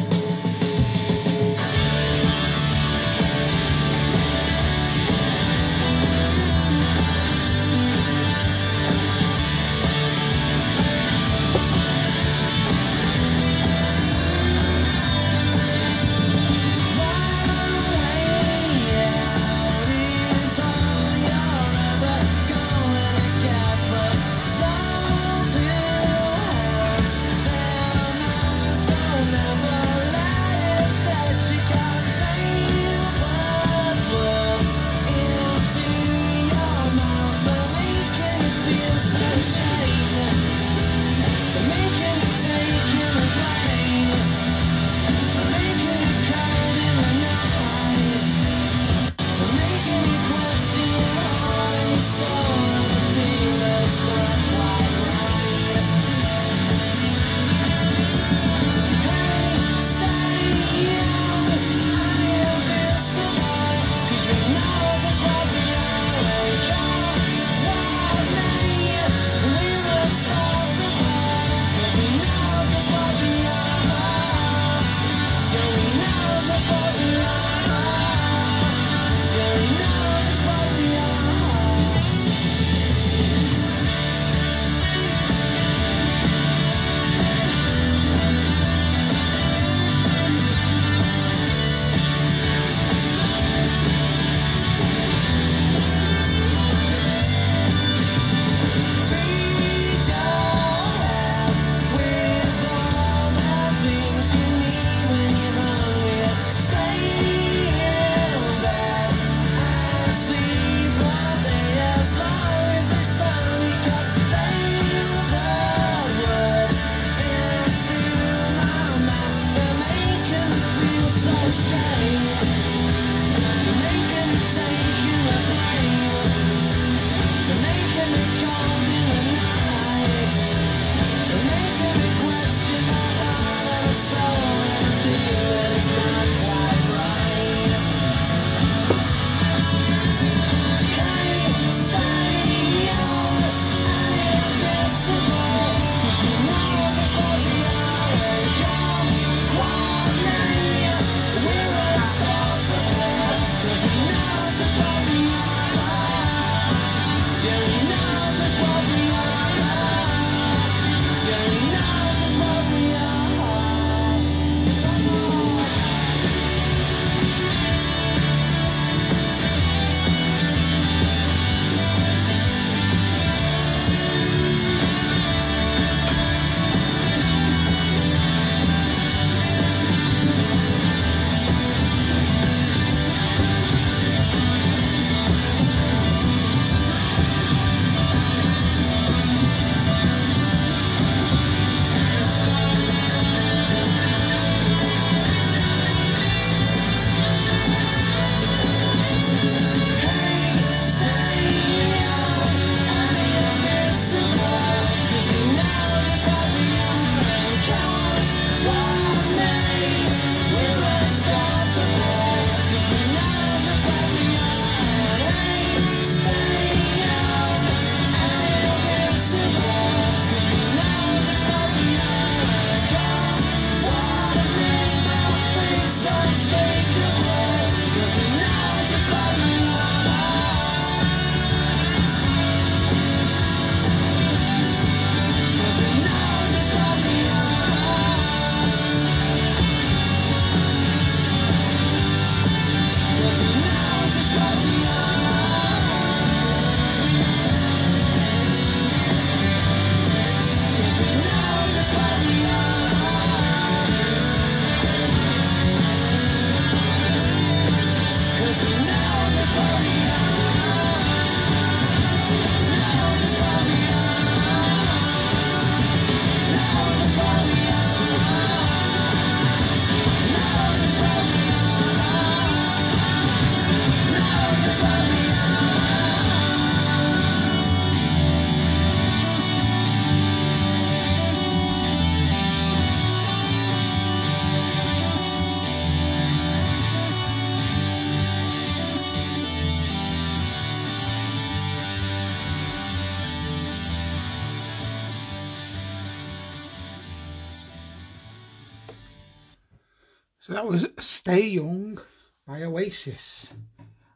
Speaker 2: That was Stay Young by Oasis.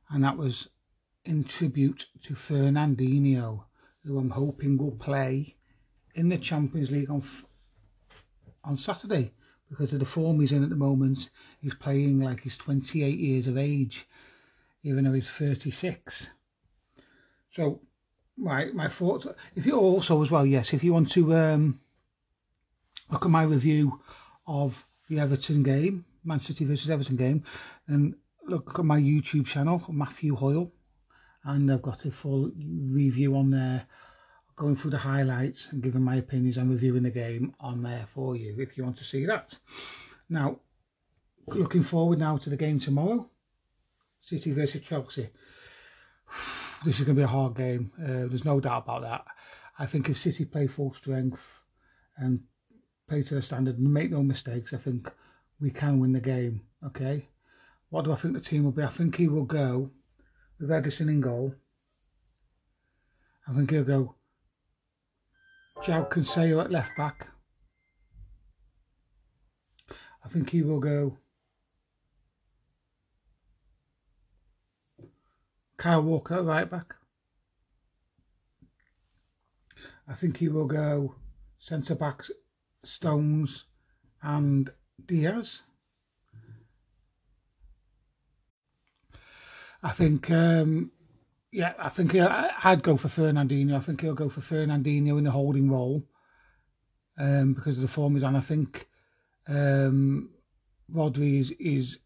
Speaker 2: And that was in tribute to Fernandinho, who I'm hoping will play in the Champions League on on Saturday because of the form he's in at the moment. He's playing like he's 28 years of age, even though he's 36. So, my my thoughts. If you also as well, yes, if you want to um, look at my review of the Everton game, Man City versus Everton game, and look at my YouTube channel, Matthew Hoyle, and I've got a full review on there, going through the highlights and giving my opinions and reviewing the game on there for you if you want to see that. Now, looking forward now to the game tomorrow, City versus Chelsea. This is going to be a hard game. Uh, there's no doubt about that. I think if City play full strength and play to the standard and make no mistakes, I think we can win the game. Okay. What do I think the team will be? I think he will go with Ederson in goal. I think he'll go João Cancelo at left back. I think he will go Kyle Walker at right back. I think he will go centre backs Stones and Dias. I think, um, yeah, I think I'd go for Fernandinho. I think he'll go for Fernandinho in the holding role um, because of the form he's on. I think um, Rodri is, is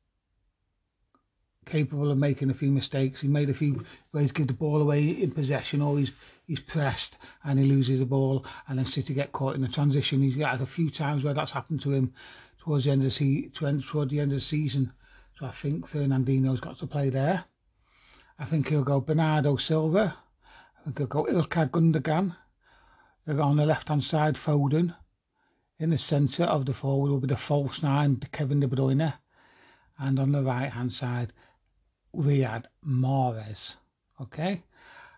Speaker 2: capable of making a few mistakes. He made a few where he's give the ball away in possession or he's he's pressed and he loses the ball and then City get caught in the transition. He's got a few times where that's happened to him towards the end of the toward the end of the season. So I think Fernandinho's got to play there. I think he'll go Bernardo Silva. I think he'll go Ilkay Gundogan. He'll on the left hand side Foden. In the centre of the forward will be the false nine, Kevin De Bruyne. And on the right hand side, Riyad Mahrez. Okay.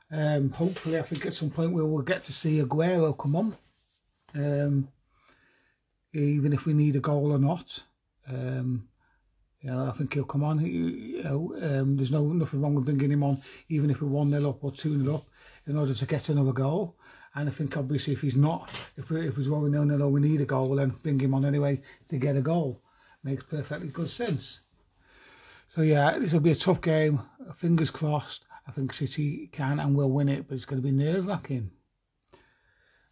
Speaker 2: Um, hopefully, I think at some point we will get to see Aguero come on. Um, even if we need a goal or not. Um, you know, I think he'll come on. You know, um, there's no nothing wrong with bringing him on, even if we're one 0 up or two 0 up, in order to get another goal. And I think obviously if he's not, if we if we're one nil nil, we need a goal, then bring him on anyway to get a goal. Makes perfectly good sense. So yeah, this will be a tough game. Fingers crossed. I think City can and will win it, but it's going to be nerve wracking.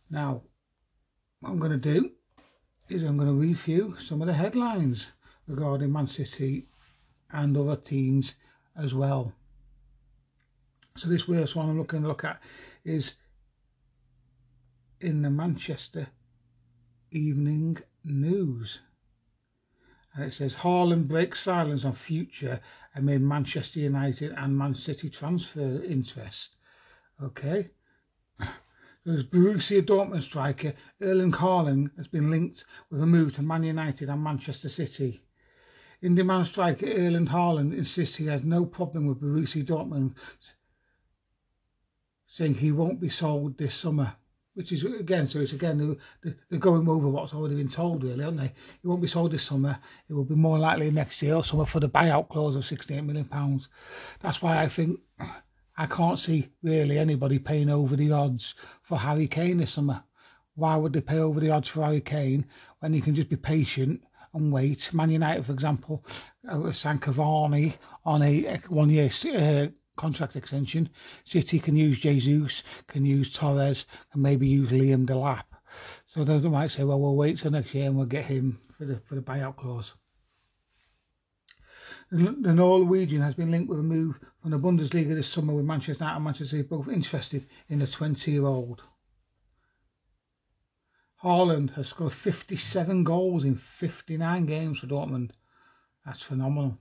Speaker 2: Now, what I'm going to do is I'm going to review some of the headlines regarding Man City and other teams as well. So this first one I'm looking to look at is in the Manchester Evening News. And it says Haaland breaks silence on future amid Manchester United and Man City transfer interest. Okay. There's Borussia Dortmund striker Erling Haaland has been linked with a move to Man United and Manchester City. In-demand striker Erling Haaland insists he has no problem with Borussia Dortmund, saying he won't be sold this summer. Which is again, so it's again they're going over what's already been told, really, aren't they? It won't be sold this summer. It will be more likely next year or summer for the buyout clause of 68 million pounds. That's why I think I can't see really anybody paying over the odds for Harry Kane this summer. Why would they pay over the odds for Harry Kane when you can just be patient and wait. Man United, for example, uh, signed Cavani on a one-year uh, contract extension. City can use Jesus, can use Torres, and maybe use Liam Delap. So those might say, well, we'll wait till next year and we'll get him for the for the buyout clause. The Norwegian has been linked with a move from the Bundesliga this summer with Manchester United and Manchester City both interested in the 20-year-old. Haaland has scored 57 goals in 59 games for Dortmund. That's phenomenal.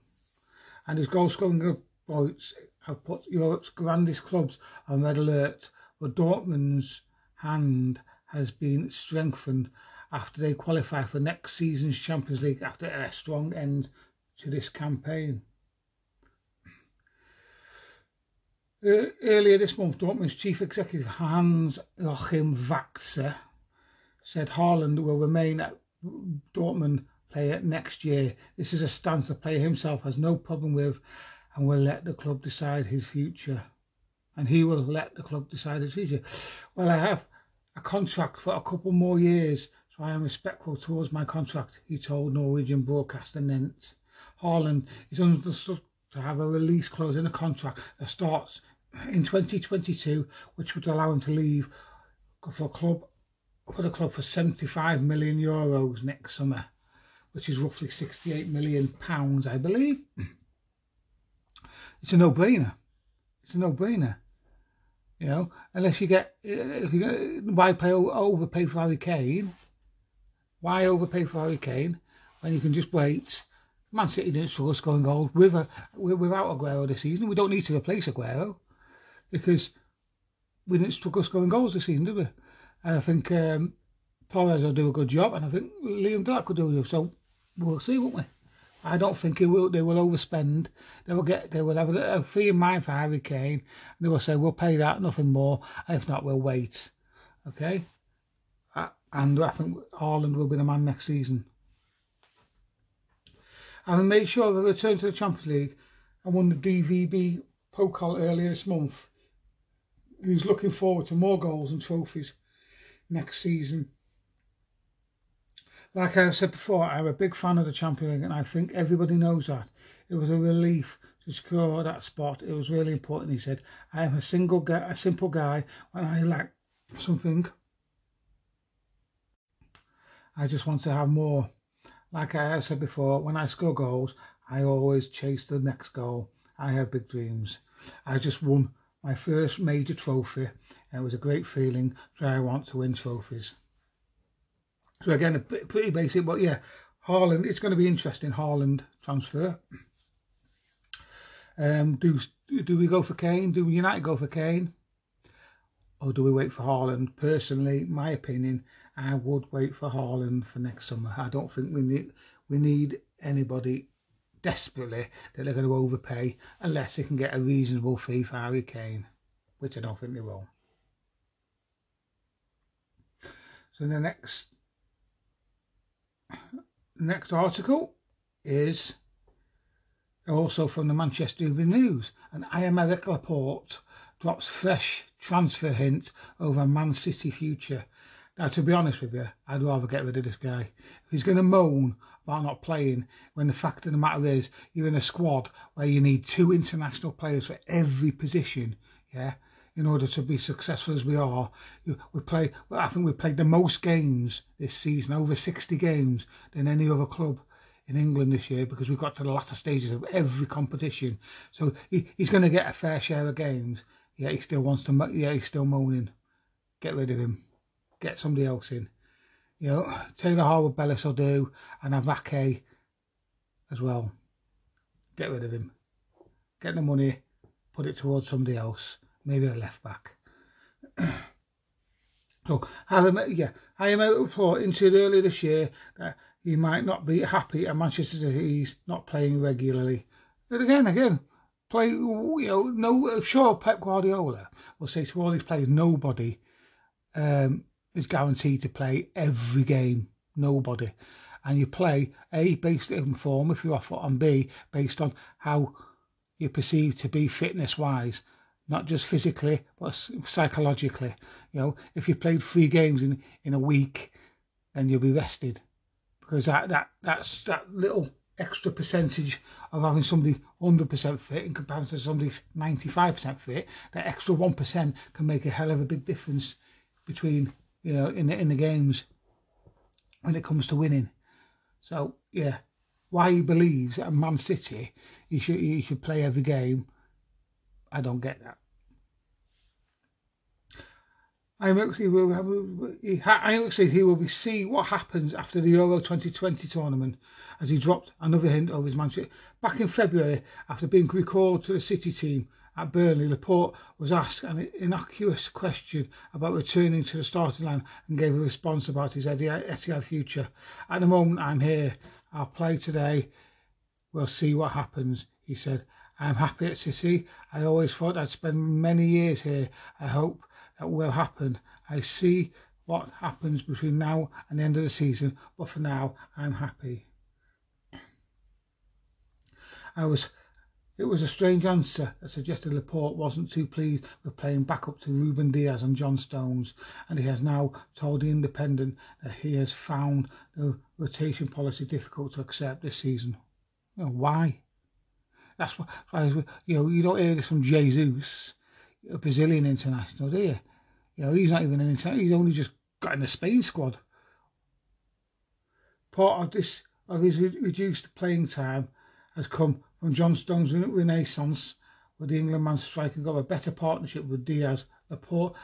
Speaker 2: And his goal scoring points have put Europe's grandest clubs on red alert, but Dortmund's hand has been strengthened after they qualify for next season's Champions League after a strong end to this campaign. Earlier this month, Dortmund's chief executive Hans Joachim Watzke said Haaland will remain at Dortmund player next year. This is a stance the player himself has no problem with and will let the club decide his future. And he will let the club decide his future. Well, I have a contract for a couple more years, so I am respectful towards my contract, he told Norwegian broadcaster Nent. Haaland is understood to have a release clause in the contract that starts in 2022, which would allow him to leave for a club for the club for 75 million euros next summer, which is roughly 68 million pounds, I believe. It's a no-brainer. It's a no-brainer. You know, unless you get, uh, if you get, why pay overpay for Harry Kane? Why overpay for Harry Kane when you can just wait? Man City didn't struggle scoring goals with a, without Aguero this season. We don't need to replace Aguero because we didn't struggle scoring goals this season, did we? And I think um, Torres will do a good job, and I think Liam Delap could do a job. So we'll see, won't we? I don't think will. They will overspend. They will get. They will have a, fee in mind for Harry Kane, they will say we'll pay that, nothing more. If not, we'll wait. Okay. And I think Haaland will be the man next season. Having made sure of a return to the Champions League and won the DFB Pokal earlier this month, he's looking forward to more goals and trophies next season. Like I said before, I'm a big fan of the Champions League, and I think everybody knows that. It was a relief to score that spot. It was really important. He said, "I am a single guy, a simple guy. When I lack something, I just want to have more." Like I said before, when I score goals, I always chase the next goal. I have big dreams. I just won my first major trophy, and it was a great feeling. So I want to win trophies. So again, pretty basic, but yeah, Haaland. It's going to be interesting. Haaland transfer. Um, do do we go for Kane? Do United go for Kane? Or do we wait for Haaland? Personally, my opinion, I would wait for Haaland for next summer. I don't think we need we need anybody desperately that they're going to overpay unless they can get a reasonable fee for Harry Kane, which I don't think they will. So the next next article is also from the Manchester Evening News, and Aymeric Laporte drops fresh transfer hint over Man City future. Now, to be honest with you, I'd rather get rid of this guy. He's going to moan about not playing, when the fact of the matter is, you're in a squad where you need two international players for every position, yeah, in order to be successful as we are. We play, I think we played the most games this season, over 60 games, than any other club in England this year because we've got to the latter stages of every competition. So he, he's going to get a fair share of games. Yeah, he still wants to. Yeah, he's still moaning. Get rid of him. Get somebody else in. You know, Taylor Harwood Bellis will do, and Ake as well. Get rid of him. Get the money, put it towards somebody else maybe a left back. so I am, yeah, I am out for into earlier this year that he might not be happy at Manchester City. He's not playing regularly. But again, again, play. You know, no. Sure, Pep Guardiola will say to all his players, nobody um, is guaranteed to play every game. Nobody, and you play a based on form if you're off, and b based on how you're perceived to be fitness wise not just physically but psychologically. You know, if you played three games in in a week, then you'll be rested because that that that's that little extra percentage of having somebody 100% fit in comparison to somebody 95% fit. That extra one percent can make a hell of a big difference between you know in the in the games when it comes to winning. So yeah, why he believes at Man City he should he should play every game. I don't get that. I'm actually will have I'm actually he will be see what happens after the Euro 2020 tournament as he dropped another hint of his Manchester. Back in February, after being recalled to the City team at Burnley, Laporte was asked an innocuous question about returning to the starting line and gave a response about his Etihad future. At the moment, I'm here. I'll play today. We'll see what happens, he said. I'm happy at City. I always thought I'd spend many years here. I hope that will happen. I see what happens between now and the end of the season, but for now, I'm happy. I was it was a strange answer that suggested Laporte wasn't too pleased with playing back up to Ruben Dias and John Stones, and he has now told the Independent that he has found the rotation policy difficult to accept this season. You know, why? That's why you know you don't hear this from Jesus, a Brazilian international, do you? You know he's not even an international; he's only just got in the Spain squad. Part of this of his reduced playing time has come from John Stones' renaissance, with the England man striking up a better partnership with Dias Laporte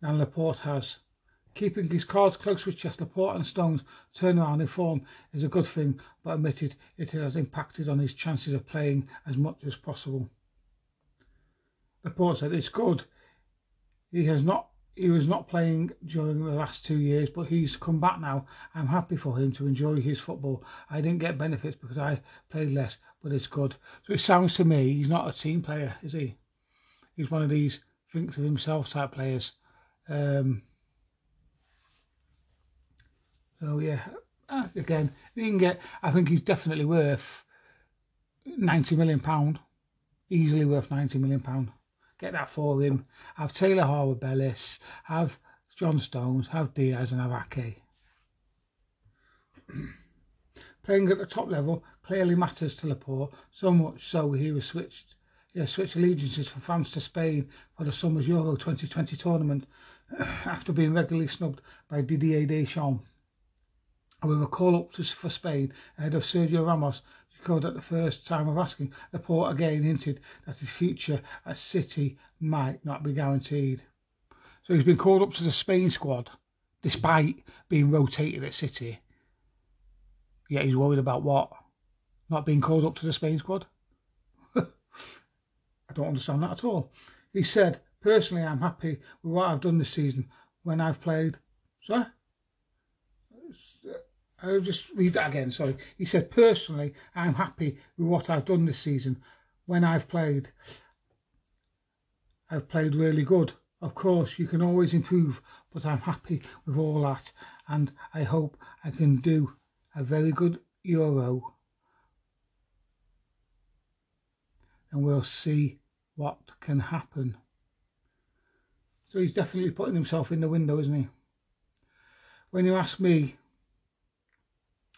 Speaker 2: than Laporte has. Keeping his cards close with chest, Laporte and Stones' turnaround in form is a good thing, but admitted it has impacted on his chances of playing as much as possible. Laporte said, It's good. He has not he was not playing during the last two years, but he's come back now. I'm happy for him to enjoy his football. I didn't get benefits because I played less, but it's good. So it sounds to me he's not a team player, is he? He's one of these thinks of himself type players. Um, so yeah, uh, again, he can get. I think he's definitely worth ninety million pound, easily worth ninety million pound get that for him. Have Taylor Harwood Bellis, have John Stones, have Dias, and have Ake. Playing at the top level clearly matters to Laporte, so much so he was switched. He has switched allegiances from France to Spain for the summer's Euro 2020 tournament after being regularly snubbed by Didier Deschamps. With a call up for Spain ahead of Sergio Ramos called at the first time of asking, Laporte again hinted that his future at City might not be guaranteed. So he's been called up to the Spain squad despite being rotated at City. Yet he's worried about what? Not being called up to the Spain squad? I don't understand that at all. He said, Personally, I'm happy with what I've done this season when I've played. Sorry? I'll just read that again. Sorry. He said, personally, I'm happy with what I've done this season. When I've played, I've played really good. Of course, you can always improve, but I'm happy with all that, and I hope I can do a very good Euro. And we'll see what can happen. So he's definitely putting himself in the window, isn't he? When you ask me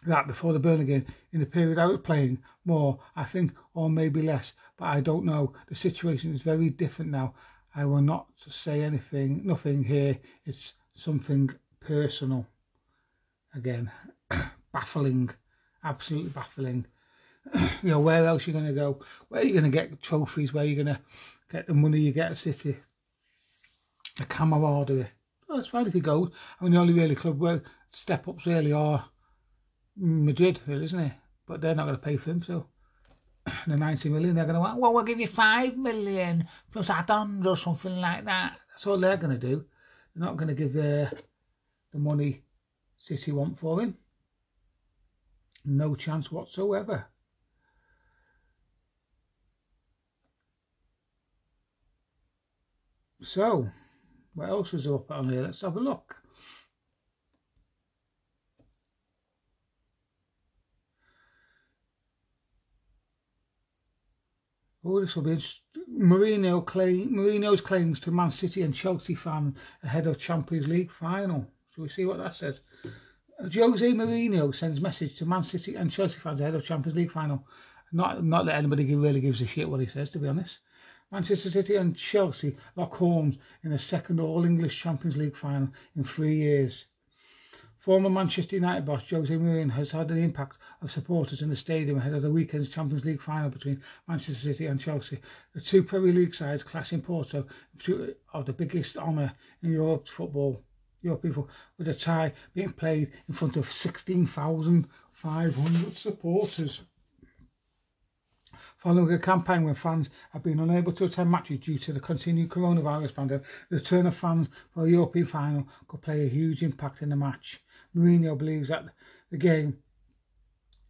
Speaker 2: that before the burn again in the period I was playing more, I think, or maybe less, but I don't know. The situation is very different now. I will not say anything, nothing here. It's something personal. Again, baffling, absolutely baffling. you know, where else are you going to go? Where are you going to get trophies? Where are you going to get the money you get at City? The camaraderie. Well, it's fine if he goes. I mean, the only really club where step ups really are Madrid, isn't it? But they're not going to pay for him, so the 90 million, they're going to want, well, we'll give you 5 million plus add-ons or something like that. That's all they're going to do. They're not going to give uh, the money City want for him. No chance whatsoever. So, what else is up on here? Let's have a look. Oh, this be Mourinho claim, Mourinho's claims to Man City and Chelsea fan ahead of Champions League final. Shall we see what that says? Uh, Jose Mourinho sends message to Man City and Chelsea fans ahead of Champions League final. Not, not that anybody really gives a shit what he says, to be honest. Manchester City and Chelsea lock horns in a second All English Champions League final in three years. Former Manchester United boss Jose Mourinho has had an impact of supporters in the stadium ahead of the weekend's Champions League final between Manchester City and Chelsea. The two Premier League sides clash in Porto of the biggest honour in Europe's football. European football, with a tie being played in front of 16,500 supporters. Following a campaign when fans have been unable to attend matches due to the continued coronavirus pandemic, the return of fans for the European final could play a huge impact in the match. Mourinho believes that the game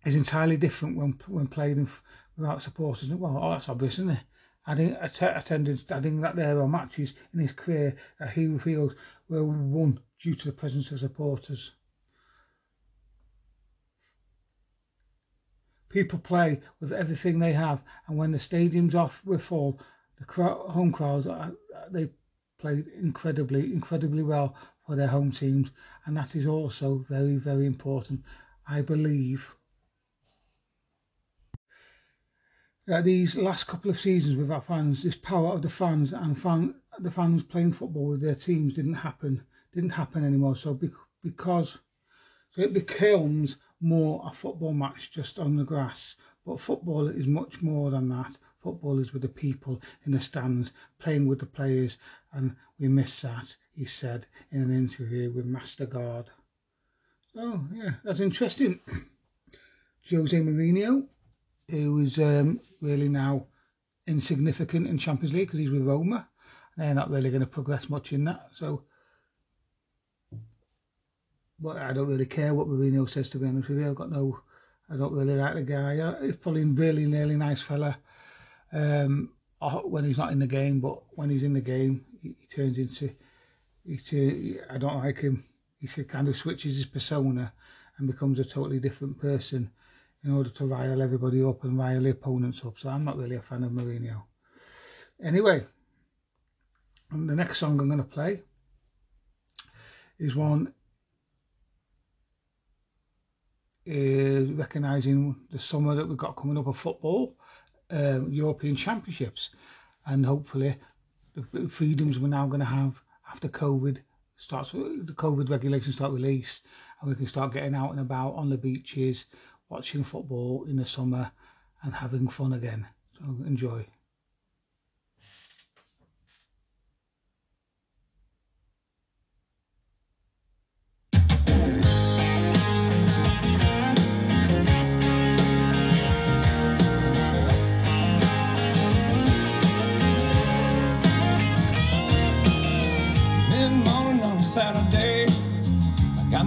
Speaker 2: is entirely different when when played in, without supporters. Well, oh, that's obvious, isn't it? Adding attendance, adding that there are matches in his career that he feels were won due to the presence of supporters. people play with everything they have, and when the stadium's off with full, the home crowds uh, they played incredibly, incredibly well for their home teams, and that is also very, very important. I believe that these last couple of seasons with our fans, this power of the fans and fan, the fans playing football with their teams didn't happen, didn't happen anymore. So because so it becomes more a football match just on the grass, but football is much more than that. Football is with the people in the stands, playing with the players, and we miss that, he said in an interview with Mastercard. So, yeah, that's interesting. Jose Mourinho, who is um, really now insignificant in Champions League because he's with Roma. and They're not really going to progress much in that. So, but I don't really care what Mourinho says to be honest with you. I've got no, I don't really like the guy. He's probably really, really nice fella um, when he's not in the game, but when he's in the game, he, he turns into, he, I don't like him. He kind of switches his persona and becomes a totally different person in order to rile everybody up and rile the opponents up. So I'm not really a fan of Mourinho. Anyway, the next song I'm going to play is one is recognising the summer that we've got coming up of football, um, European Championships, and hopefully the freedoms we're now going to have after COVID starts, the COVID regulations start released, and we can start getting out and about on the beaches, watching football in the summer, and having fun again. So enjoy.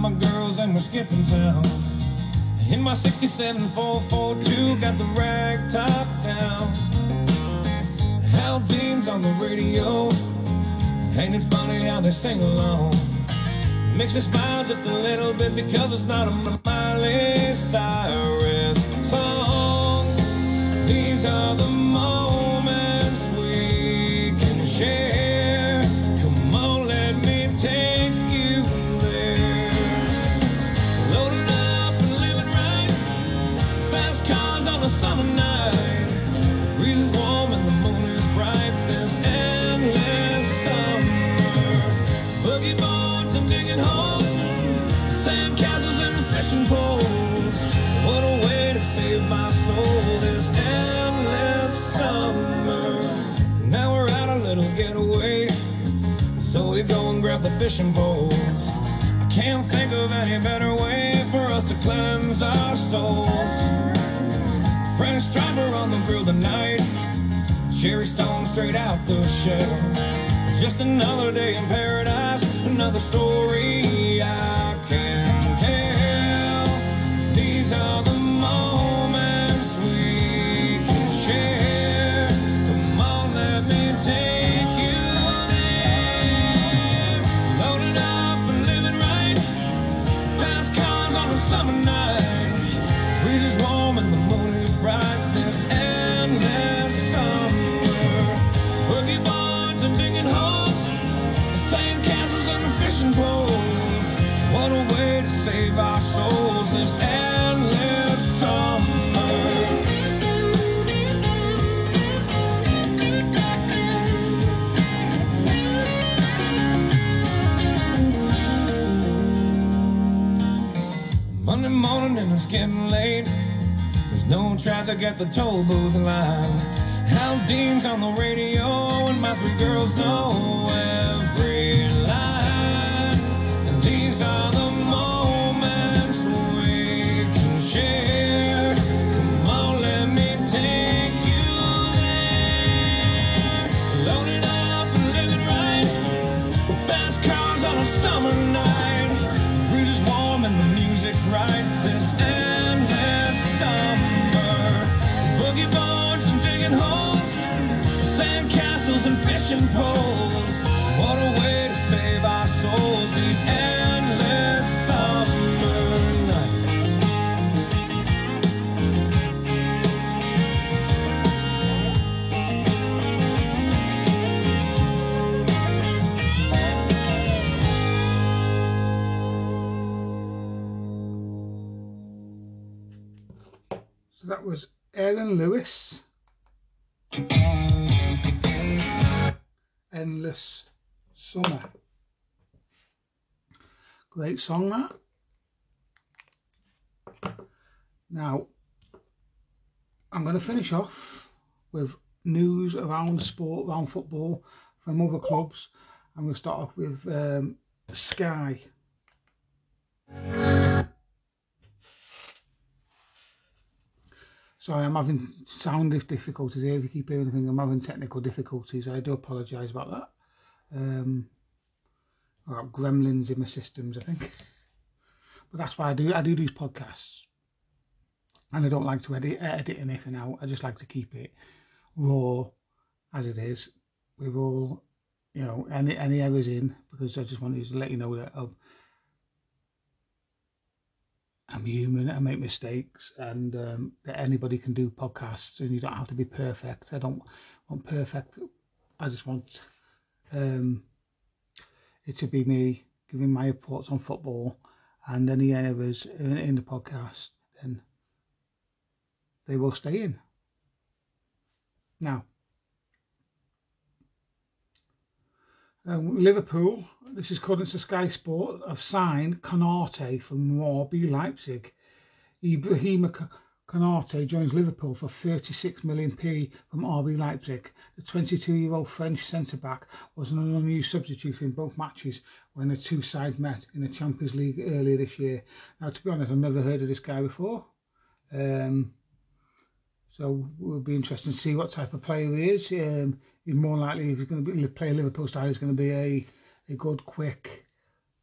Speaker 1: my girls and we're skipping town. In my 67 442, got the rag top down. Hal Dean's on the radio. Ain't it funny how they sing along? Makes me smile just a little bit because it's not a Miley Cyrus song. These are the moments fishing poles. I can't think of any better way for us to cleanse our souls. Fresh striper on the grill tonight. Cherry stone straight out the shell. Just another day in paradise. Another story I traffic at the toll booth line. Hal Dean's on the radio, and my three girls know every
Speaker 2: Lewis. Endless Summer. Great song that. Now, I'm going to finish off with news around sport, around football from other clubs. I'm going to start off with um, Sky. Sorry, I'm having sound difficulties here. If you keep hearing anything, I'm having technical difficulties. I do apologise about that. Um, I've got gremlins in my systems, I think. But that's why I do I do these podcasts, and I don't like to edit edit anything out. I just like to keep it raw as it is, with all you know any any errors in, because I just wanted to let you know that I'm, I'm human. I make mistakes, and um, anybody can do podcasts, and you don't have to be perfect. I don't want perfect. I just want um, it to be me giving my reports on football and any errors in, in the podcast, then they will stay in. Now, um, Liverpool, this is according to Sky Sport, have signed Konate from RB Leipzig. Ibrahima Konate joins Liverpool for 36 million p from RB Leipzig. The 22-year-old French centre-back was an unused substitute in both matches when the two sides met in the Champions League earlier this year. Now, to be honest, I've never heard of this guy before. Um, so it will be interesting to see what type of player he is. Um, he's more likely, if he's going to play Liverpool style, he's going to be a, a good, quick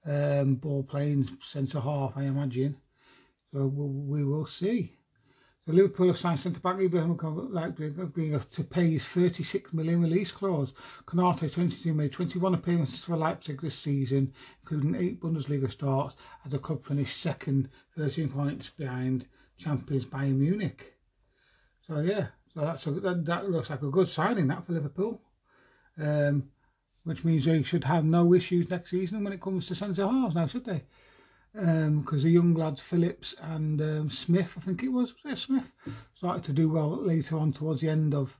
Speaker 2: um, ball playing centre half, I imagine. So we will see. The Liverpool have signed centre back Ibrahim agreeing to pay his 36 million release clause. Konate 22 made 21 appearances for Leipzig this season, including eight Bundesliga starts, as the club finished second, 13 points behind champions Bayern Munich. So yeah, so that's a, that, that looks like a good signing that for Liverpool, um, which means they should have no issues next season when it comes to centre halves now, should they? because um, the young lads Phillips and um, Smith, I think it was, was it Smith, started to do well later on towards the end of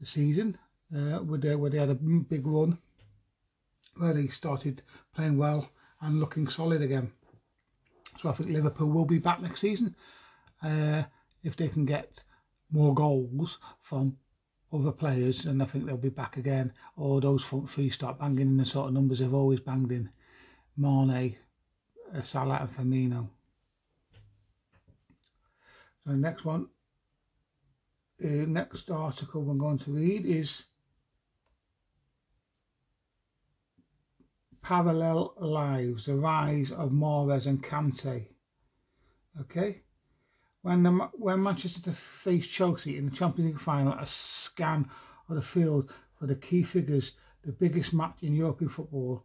Speaker 2: the season, uh, where, they, where they had a big run, where they started playing well and looking solid again. So I think Liverpool will be back next season uh, if they can get more goals from other players, and I think they'll be back again. Or those front three start banging in the sort of numbers they've always banged in. Mane, uh, Salah and Firmino. So the next one, the next article we're going to read is Parallel Lives, the rise of Mahrez and Kante. Okay. When, the, when Manchester faced Chelsea in the Champions League final, a scan of the field for the key figures, the biggest match in European football,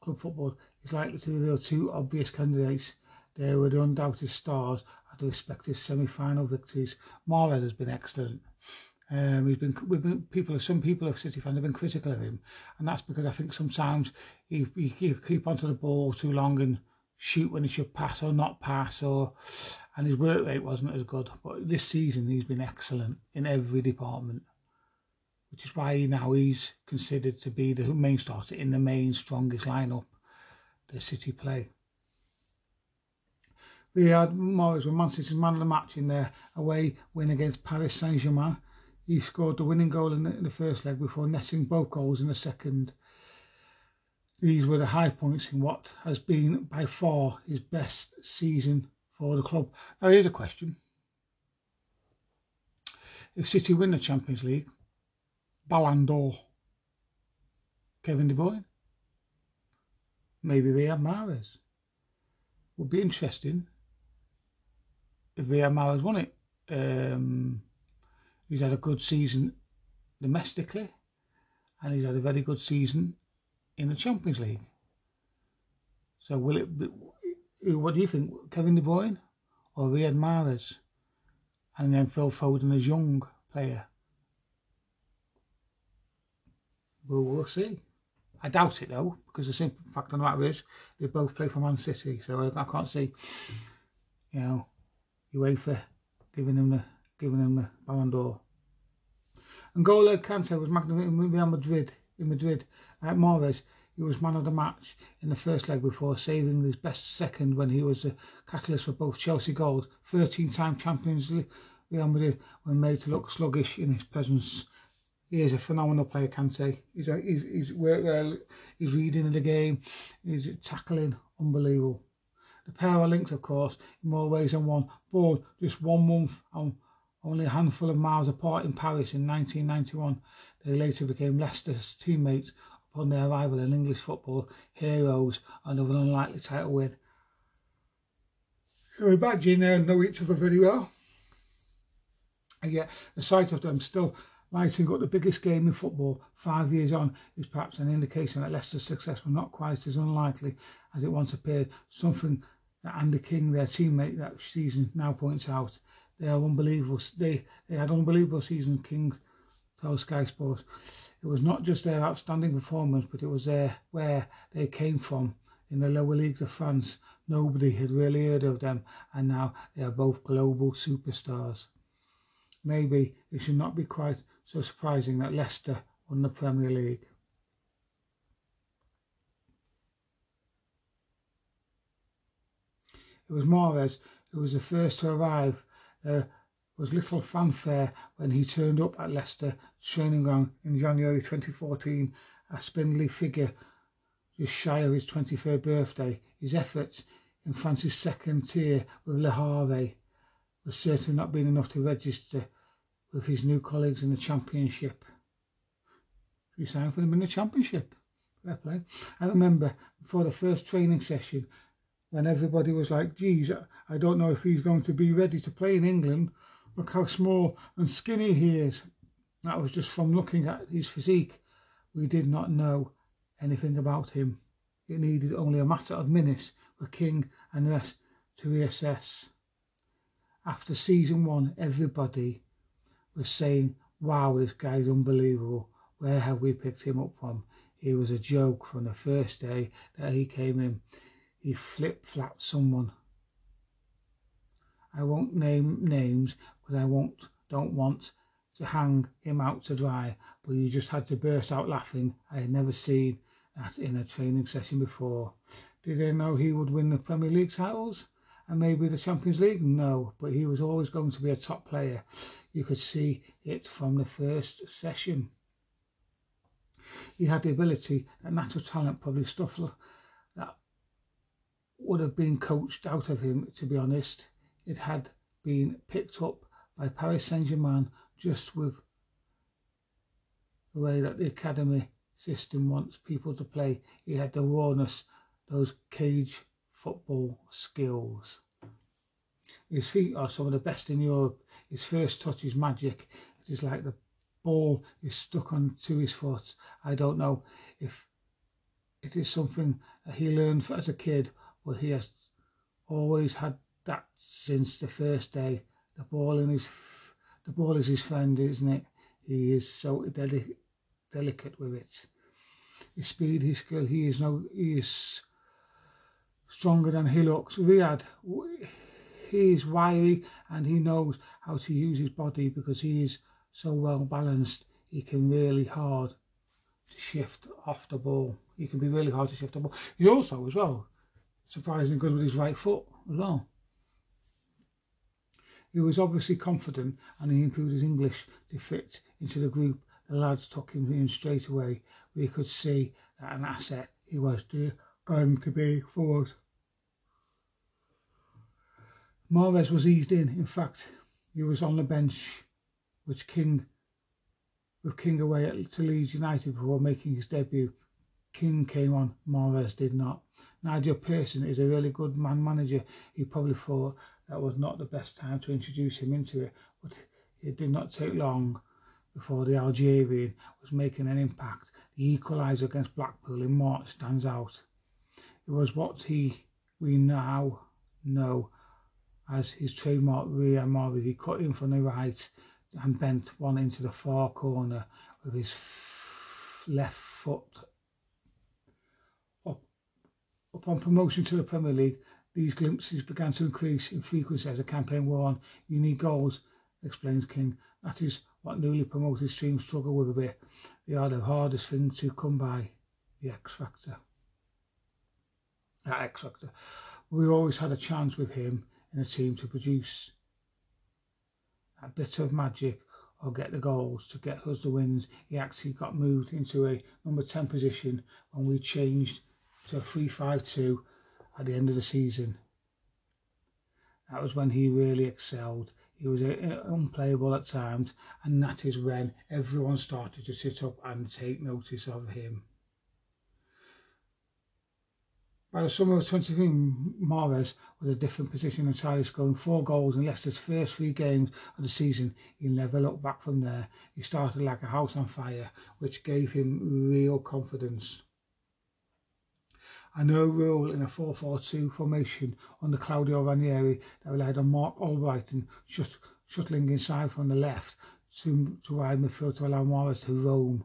Speaker 2: club football, is likely to reveal two obvious candidates. They were the undoubted stars at the respective semi-final victories. Mahrez has been excellent. Um, he's been, we've been people, some people of City fans have been critical of him, and that's because I think sometimes he, he, he keep onto the ball too long and shoot when he should pass or not pass, or and his work rate wasn't as good. But this season he's been excellent in every department, which is why now he's considered to be the main starter in the main strongest lineup the City play. We had Mahrez with Man City's man of the match in their away win against Paris Saint Germain. He scored the winning goal in the, in the first leg before netting both goals in the second. These were the high points in what has been by far his best season for the club. Now, here's a question. If City win the Champions League, Ballon d'Or, Kevin De Bruyne? maybe Riyad Mahrez. Would be interesting if Riyad Mahrez won it. Um, he's had a good season domestically, and he's had a very good season in the Champions League. So will it? Be, what do you think, Kevin De Bruyne or Riyad Mahrez, and then Phil Foden as young player? Well, we'll see. I doubt it though, because the simple fact of the matter is they both play for Man City, so I, I can't see, you know, UEFA giving them the, giving him the Ballon d'Or. N'Golo Kante was magnificent in Real Madrid. In Madrid, like Mahrez, he was man of the match in the first leg before saving his best second when he was the catalyst for both Chelsea goals. 13-time champions Real Madrid were made to look sluggish in his presence. He is a phenomenal player, Kante. He's a, he's he's, well, he's reading of the game, he's tackling, unbelievable. The pair are linked, of course, in more ways than one. Born just one month and only a handful of miles apart in Paris in 1991, they later became Leicester's teammates upon their arrival in English football, heroes and of an unlikely title win. So imagine they know each other very well. And yet the sight of them still lighting up the biggest game in football five years on is perhaps an indication that Leicester's success was not quite as unlikely as it once appeared, something that Andy King, their teammate that season, now points out. They are unbelievable. They they had unbelievable season. King tells Sky Sports. It was not just their outstanding performance, but it was their, where they came from in the lower leagues of France. Nobody had really heard of them, and now they are both global superstars. Maybe it should not be quite so surprising that Leicester won the Premier League. It was Mahrez who was the first to arrive there was little fanfare when he turned up at Leicester training ground in January 2014, a spindly figure just shy of his 23rd birthday. His efforts in France's second tier with Le Havre was certainly not been enough to register with his new colleagues in the championship. We signed for them in the championship. Fair play. I remember before the first training session, when everybody was like, geez, I don't know if he's going to be ready to play in England. Look how small and skinny he is. That was just from looking at his physique. We did not know anything about him. It needed only a matter of minutes for King and rest to reassess. After season one, everybody was saying, wow, this guy's unbelievable. Where have we picked him up from? He was a joke from the first day that he came in he flip-flapped someone. I won't name names I won't don't want to hang him out to dry, but you just had to burst out laughing. I had never seen that in a training session before. Did they know he would win the Premier League titles and maybe the Champions League? No, but he was always going to be a top player. You could see it from the first session. He had the ability, that natural talent, probably stuff that would have been coached out of him, to be honest. It had been picked up by Paris Saint Germain just with the way that the academy system wants people to play. He had the rawness, those cage football skills. His feet are some of the best in Europe. His first touch is magic. It is like the ball is stuck onto his foot. I don't know if it is something he learned as a kid but he has always had that since the first day. The ball in his, the ball is his friend, isn't it? He is so deli- delicate with it. His speed, his skill, he is no, he is stronger than he looks. Riyad, he is wiry and he knows how to use his body because he is so well balanced. He can really hard to shift off the ball. He can be really hard to shift the ball. He also, as well, surprisingly good with his right foot as well. He was obviously confident and he included English to fit into the group. The lads took him in straight away. We could see that an asset he was going to be for us. Mahrez was eased in. In fact, he was on the bench, which King, with King away to Leeds United before making his debut. King came on, Mahrez did not. Nigel Pearson is a really good man manager. He probably thought that was not the best time to introduce him into it, but it did not take long before the Algerian was making an impact. The equaliser against Blackpool in March stands out. It was what he we now know as his trademark rear Marvin. He cut in from the right and bent one into the far corner with his left foot Upon promotion to the Premier League, these glimpses began to increase in frequency as the campaign wore on. Unique goals explains King. That is what newly promoted teams struggle with a bit. They are the hardest thing to come by, the X Factor. That X Factor. We always had a chance with him in a team to produce that bit of magic or get the goals to get us the wins. He actually got moved into a number 10 position when we changed to a 3-5-2 at the end of the season. That was when he really excelled. He was uh, unplayable at times, and that is when everyone started to sit up and take notice of him. By the summer of 23, Mahrez was a different position inside, scoring four goals in Leicester's first three games of the season. He never looked back from there. He started like a house on fire, which gave him real confidence. A no rule in a 4-4-2 formation under Claudio Ranieri that relied on Marc Albrighton just shuttling inside from the left to, to wide midfield to allow Mahrez to roam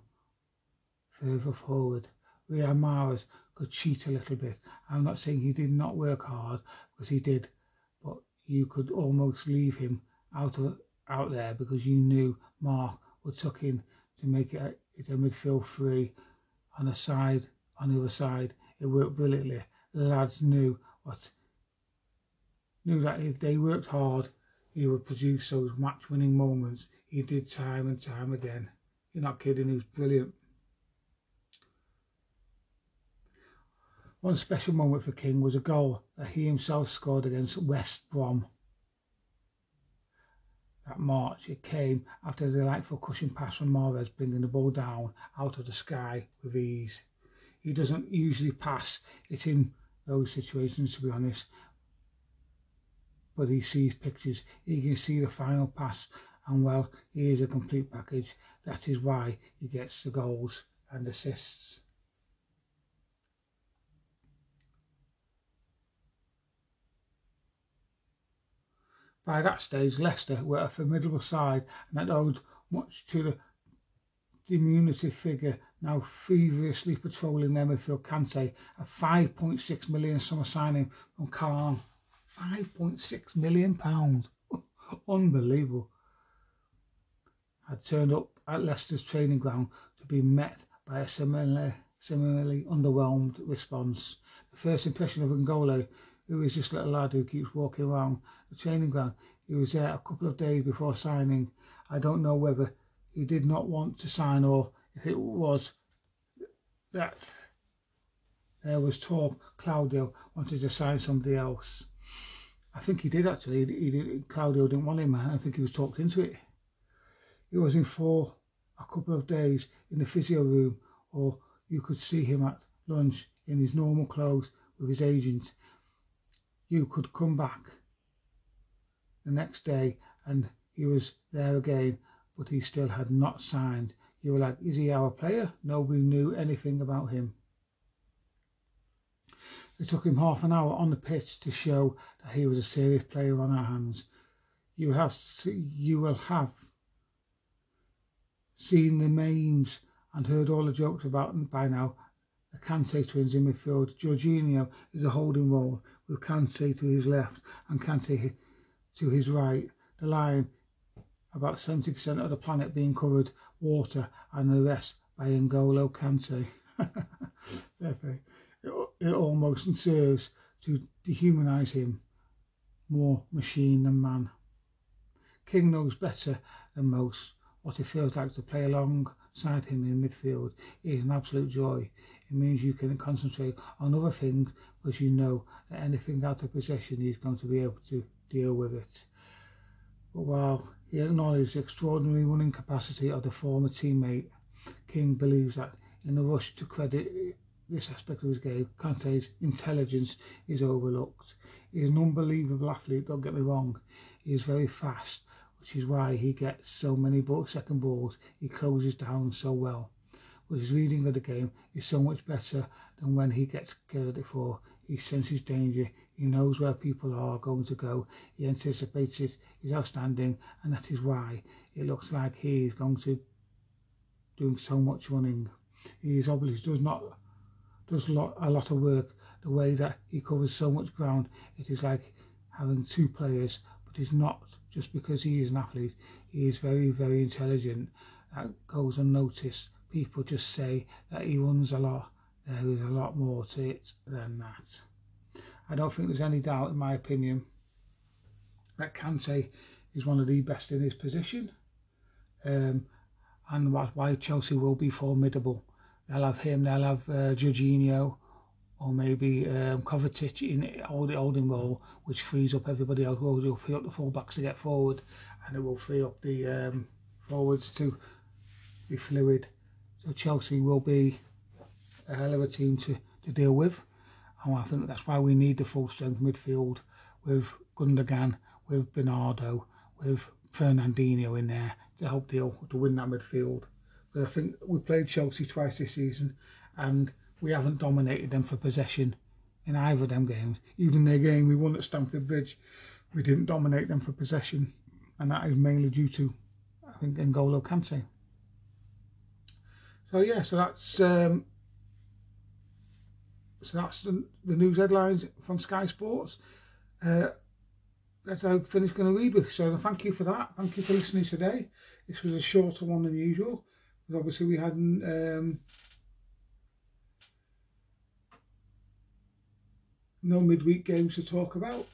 Speaker 2: further forward. Riyad Mahrez could cheat a little bit. I'm not saying he did not work hard because he did, but you could almost leave him out of out there because you knew Mark would tuck in to make it a, it a midfield three on the side on the other side it worked brilliantly. The lads knew what knew that if they worked hard, he would produce those match-winning moments. He did time and time again. You're not kidding. He was brilliant. One special moment for King was a goal that he himself scored against West Brom. That March, it came after a delightful cushion pass from Mahrez, bringing the ball down out of the sky with ease he doesn't usually pass it in those situations, to be honest. But he sees pictures, he can see the final pass, and well, he is a complete package. That is why he gets the goals and assists. By that stage, Leicester were a formidable side and had owed much to the diminutive figure now feverishly patrolling their midfield Kante, a 5.6 million summer signing from Caen. 5.6 million pounds. Unbelievable. Had turned up at Leicester's training ground to be met by a similarly, similarly underwhelmed response. The first impression of N'Golo, who is this little lad who keeps walking around the training ground, he was there a couple of days before signing. I don't know whether he did not want to sign or if it was that there was talk Claudio wanted to sign somebody else. I think he did actually. He did, Claudio didn't want him. I think he was talked into it. He was in for a couple of days in the physio room, or you could see him at lunch in his normal clothes with his agent. You could come back the next day and he was there again but he still had not signed. You were like, is he our player? Nobody knew anything about him. It took him half an hour on the pitch to show that he was a serious player on our hands. You have you will have seen the memes and heard all the jokes about them by now. The Kante twins in midfield. Jorginho is a holding role with Kante to his left and Kante to his right. The line about 70% of the planet being covered water and the rest by N'Golo Kante. it, almost serves to dehumanize him, more machine than man. King knows better than most what it feels like to play alongside him in midfield. It is an absolute joy. It means you can concentrate on other things because you know that anything out of possession he's going to be able to deal with it. But while he acknowledged the extraordinary running capacity of the former teammate. King believes that in the rush to credit this aspect of his game, Kante's intelligence is overlooked. He is an unbelievable athlete, don't get me wrong. He is very fast, which is why he gets so many second balls. He closes down so well. But his reading of the game is so much better than when he gets credit for. He senses danger. He knows where people are going to go. He anticipates it. He's outstanding, and that is why it looks like he is going to doing so much running. He is obviously does not does a lot, a lot of work. The way that he covers so much ground, it is like having two players, but he's not just because he is an athlete, he is very, very intelligent. That goes unnoticed. People just say that he runs a lot. There is a lot more to it than that. I don't think there's any doubt, in my opinion, that Kante is one of the best in his position. Um, and why Chelsea will be formidable. They'll have him, they'll have uh, Jorginho, or maybe um, Kovacic in all the holding role, which frees up everybody else. Will free up the fullbacks to get forward, and it will free up the um, forwards to be fluid. So Chelsea will be a hell of a team to, to deal with, and I think that's why we need the full strength midfield with Gundogan, with Bernardo, with Fernandinho in there to help deal to win that midfield. But I think we played Chelsea twice this season, and we haven't dominated them for possession in either of them games. Even their game we won at Stamford Bridge, we didn't dominate them for possession, and that is mainly due to, I think, N'Golo Kante. So yeah, so that's um, so that's the, the news headlines from Sky Sports. Uh, that's how I finished going to read with. So thank you for that. Thank you for listening today. This was a shorter one than usual, but obviously we hadn't. Um, no midweek games to talk about.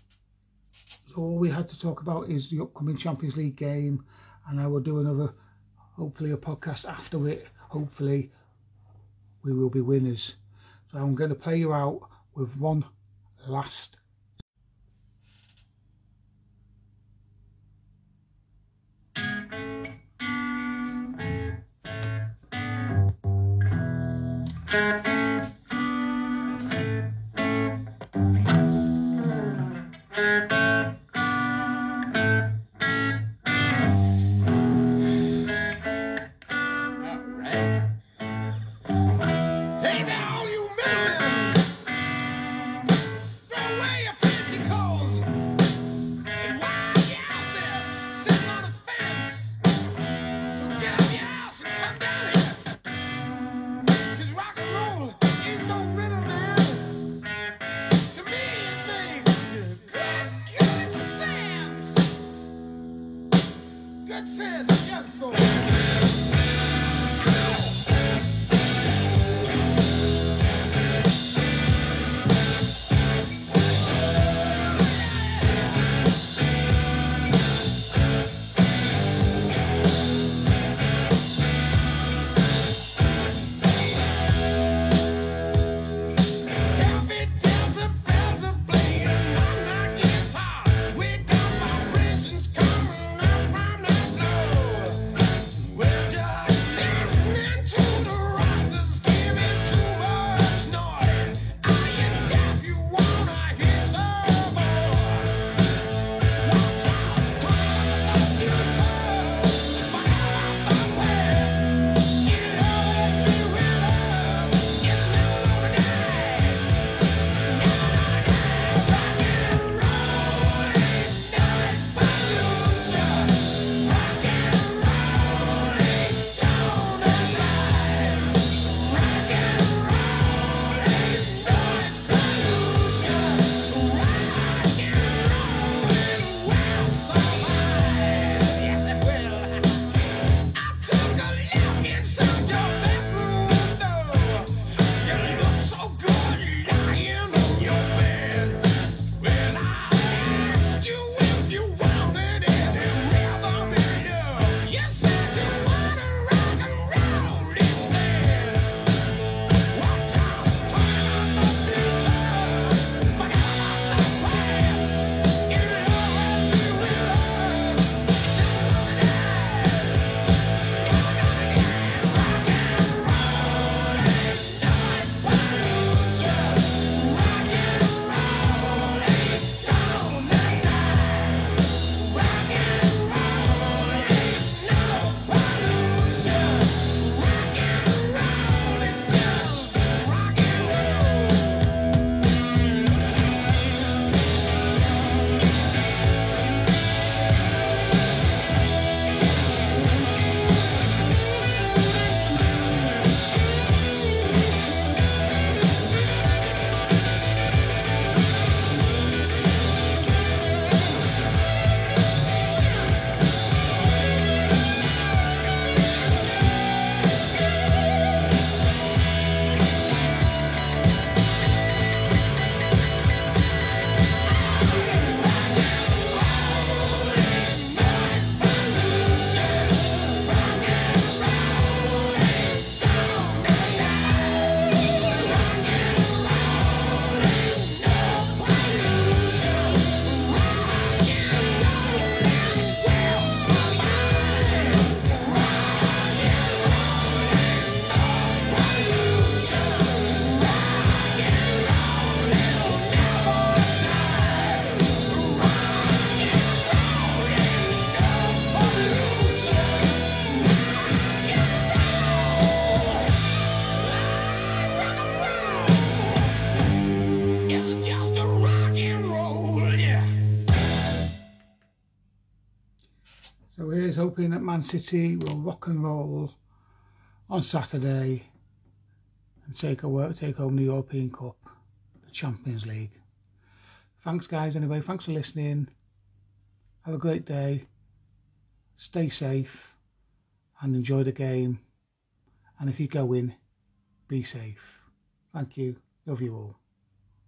Speaker 2: So all we had to talk about is the upcoming Champions League game, and I will do another, hopefully a podcast after it. Hopefully, we will be winners. So I'm going to play you out with one last Thank hoping that Man City will rock and roll on Saturday and take, a, work, take home the European Cup, the Champions League. Thanks guys anyway, thanks for listening. Have a great day. Stay safe and enjoy the game. And if you go in, be safe. Thank you. Love you all.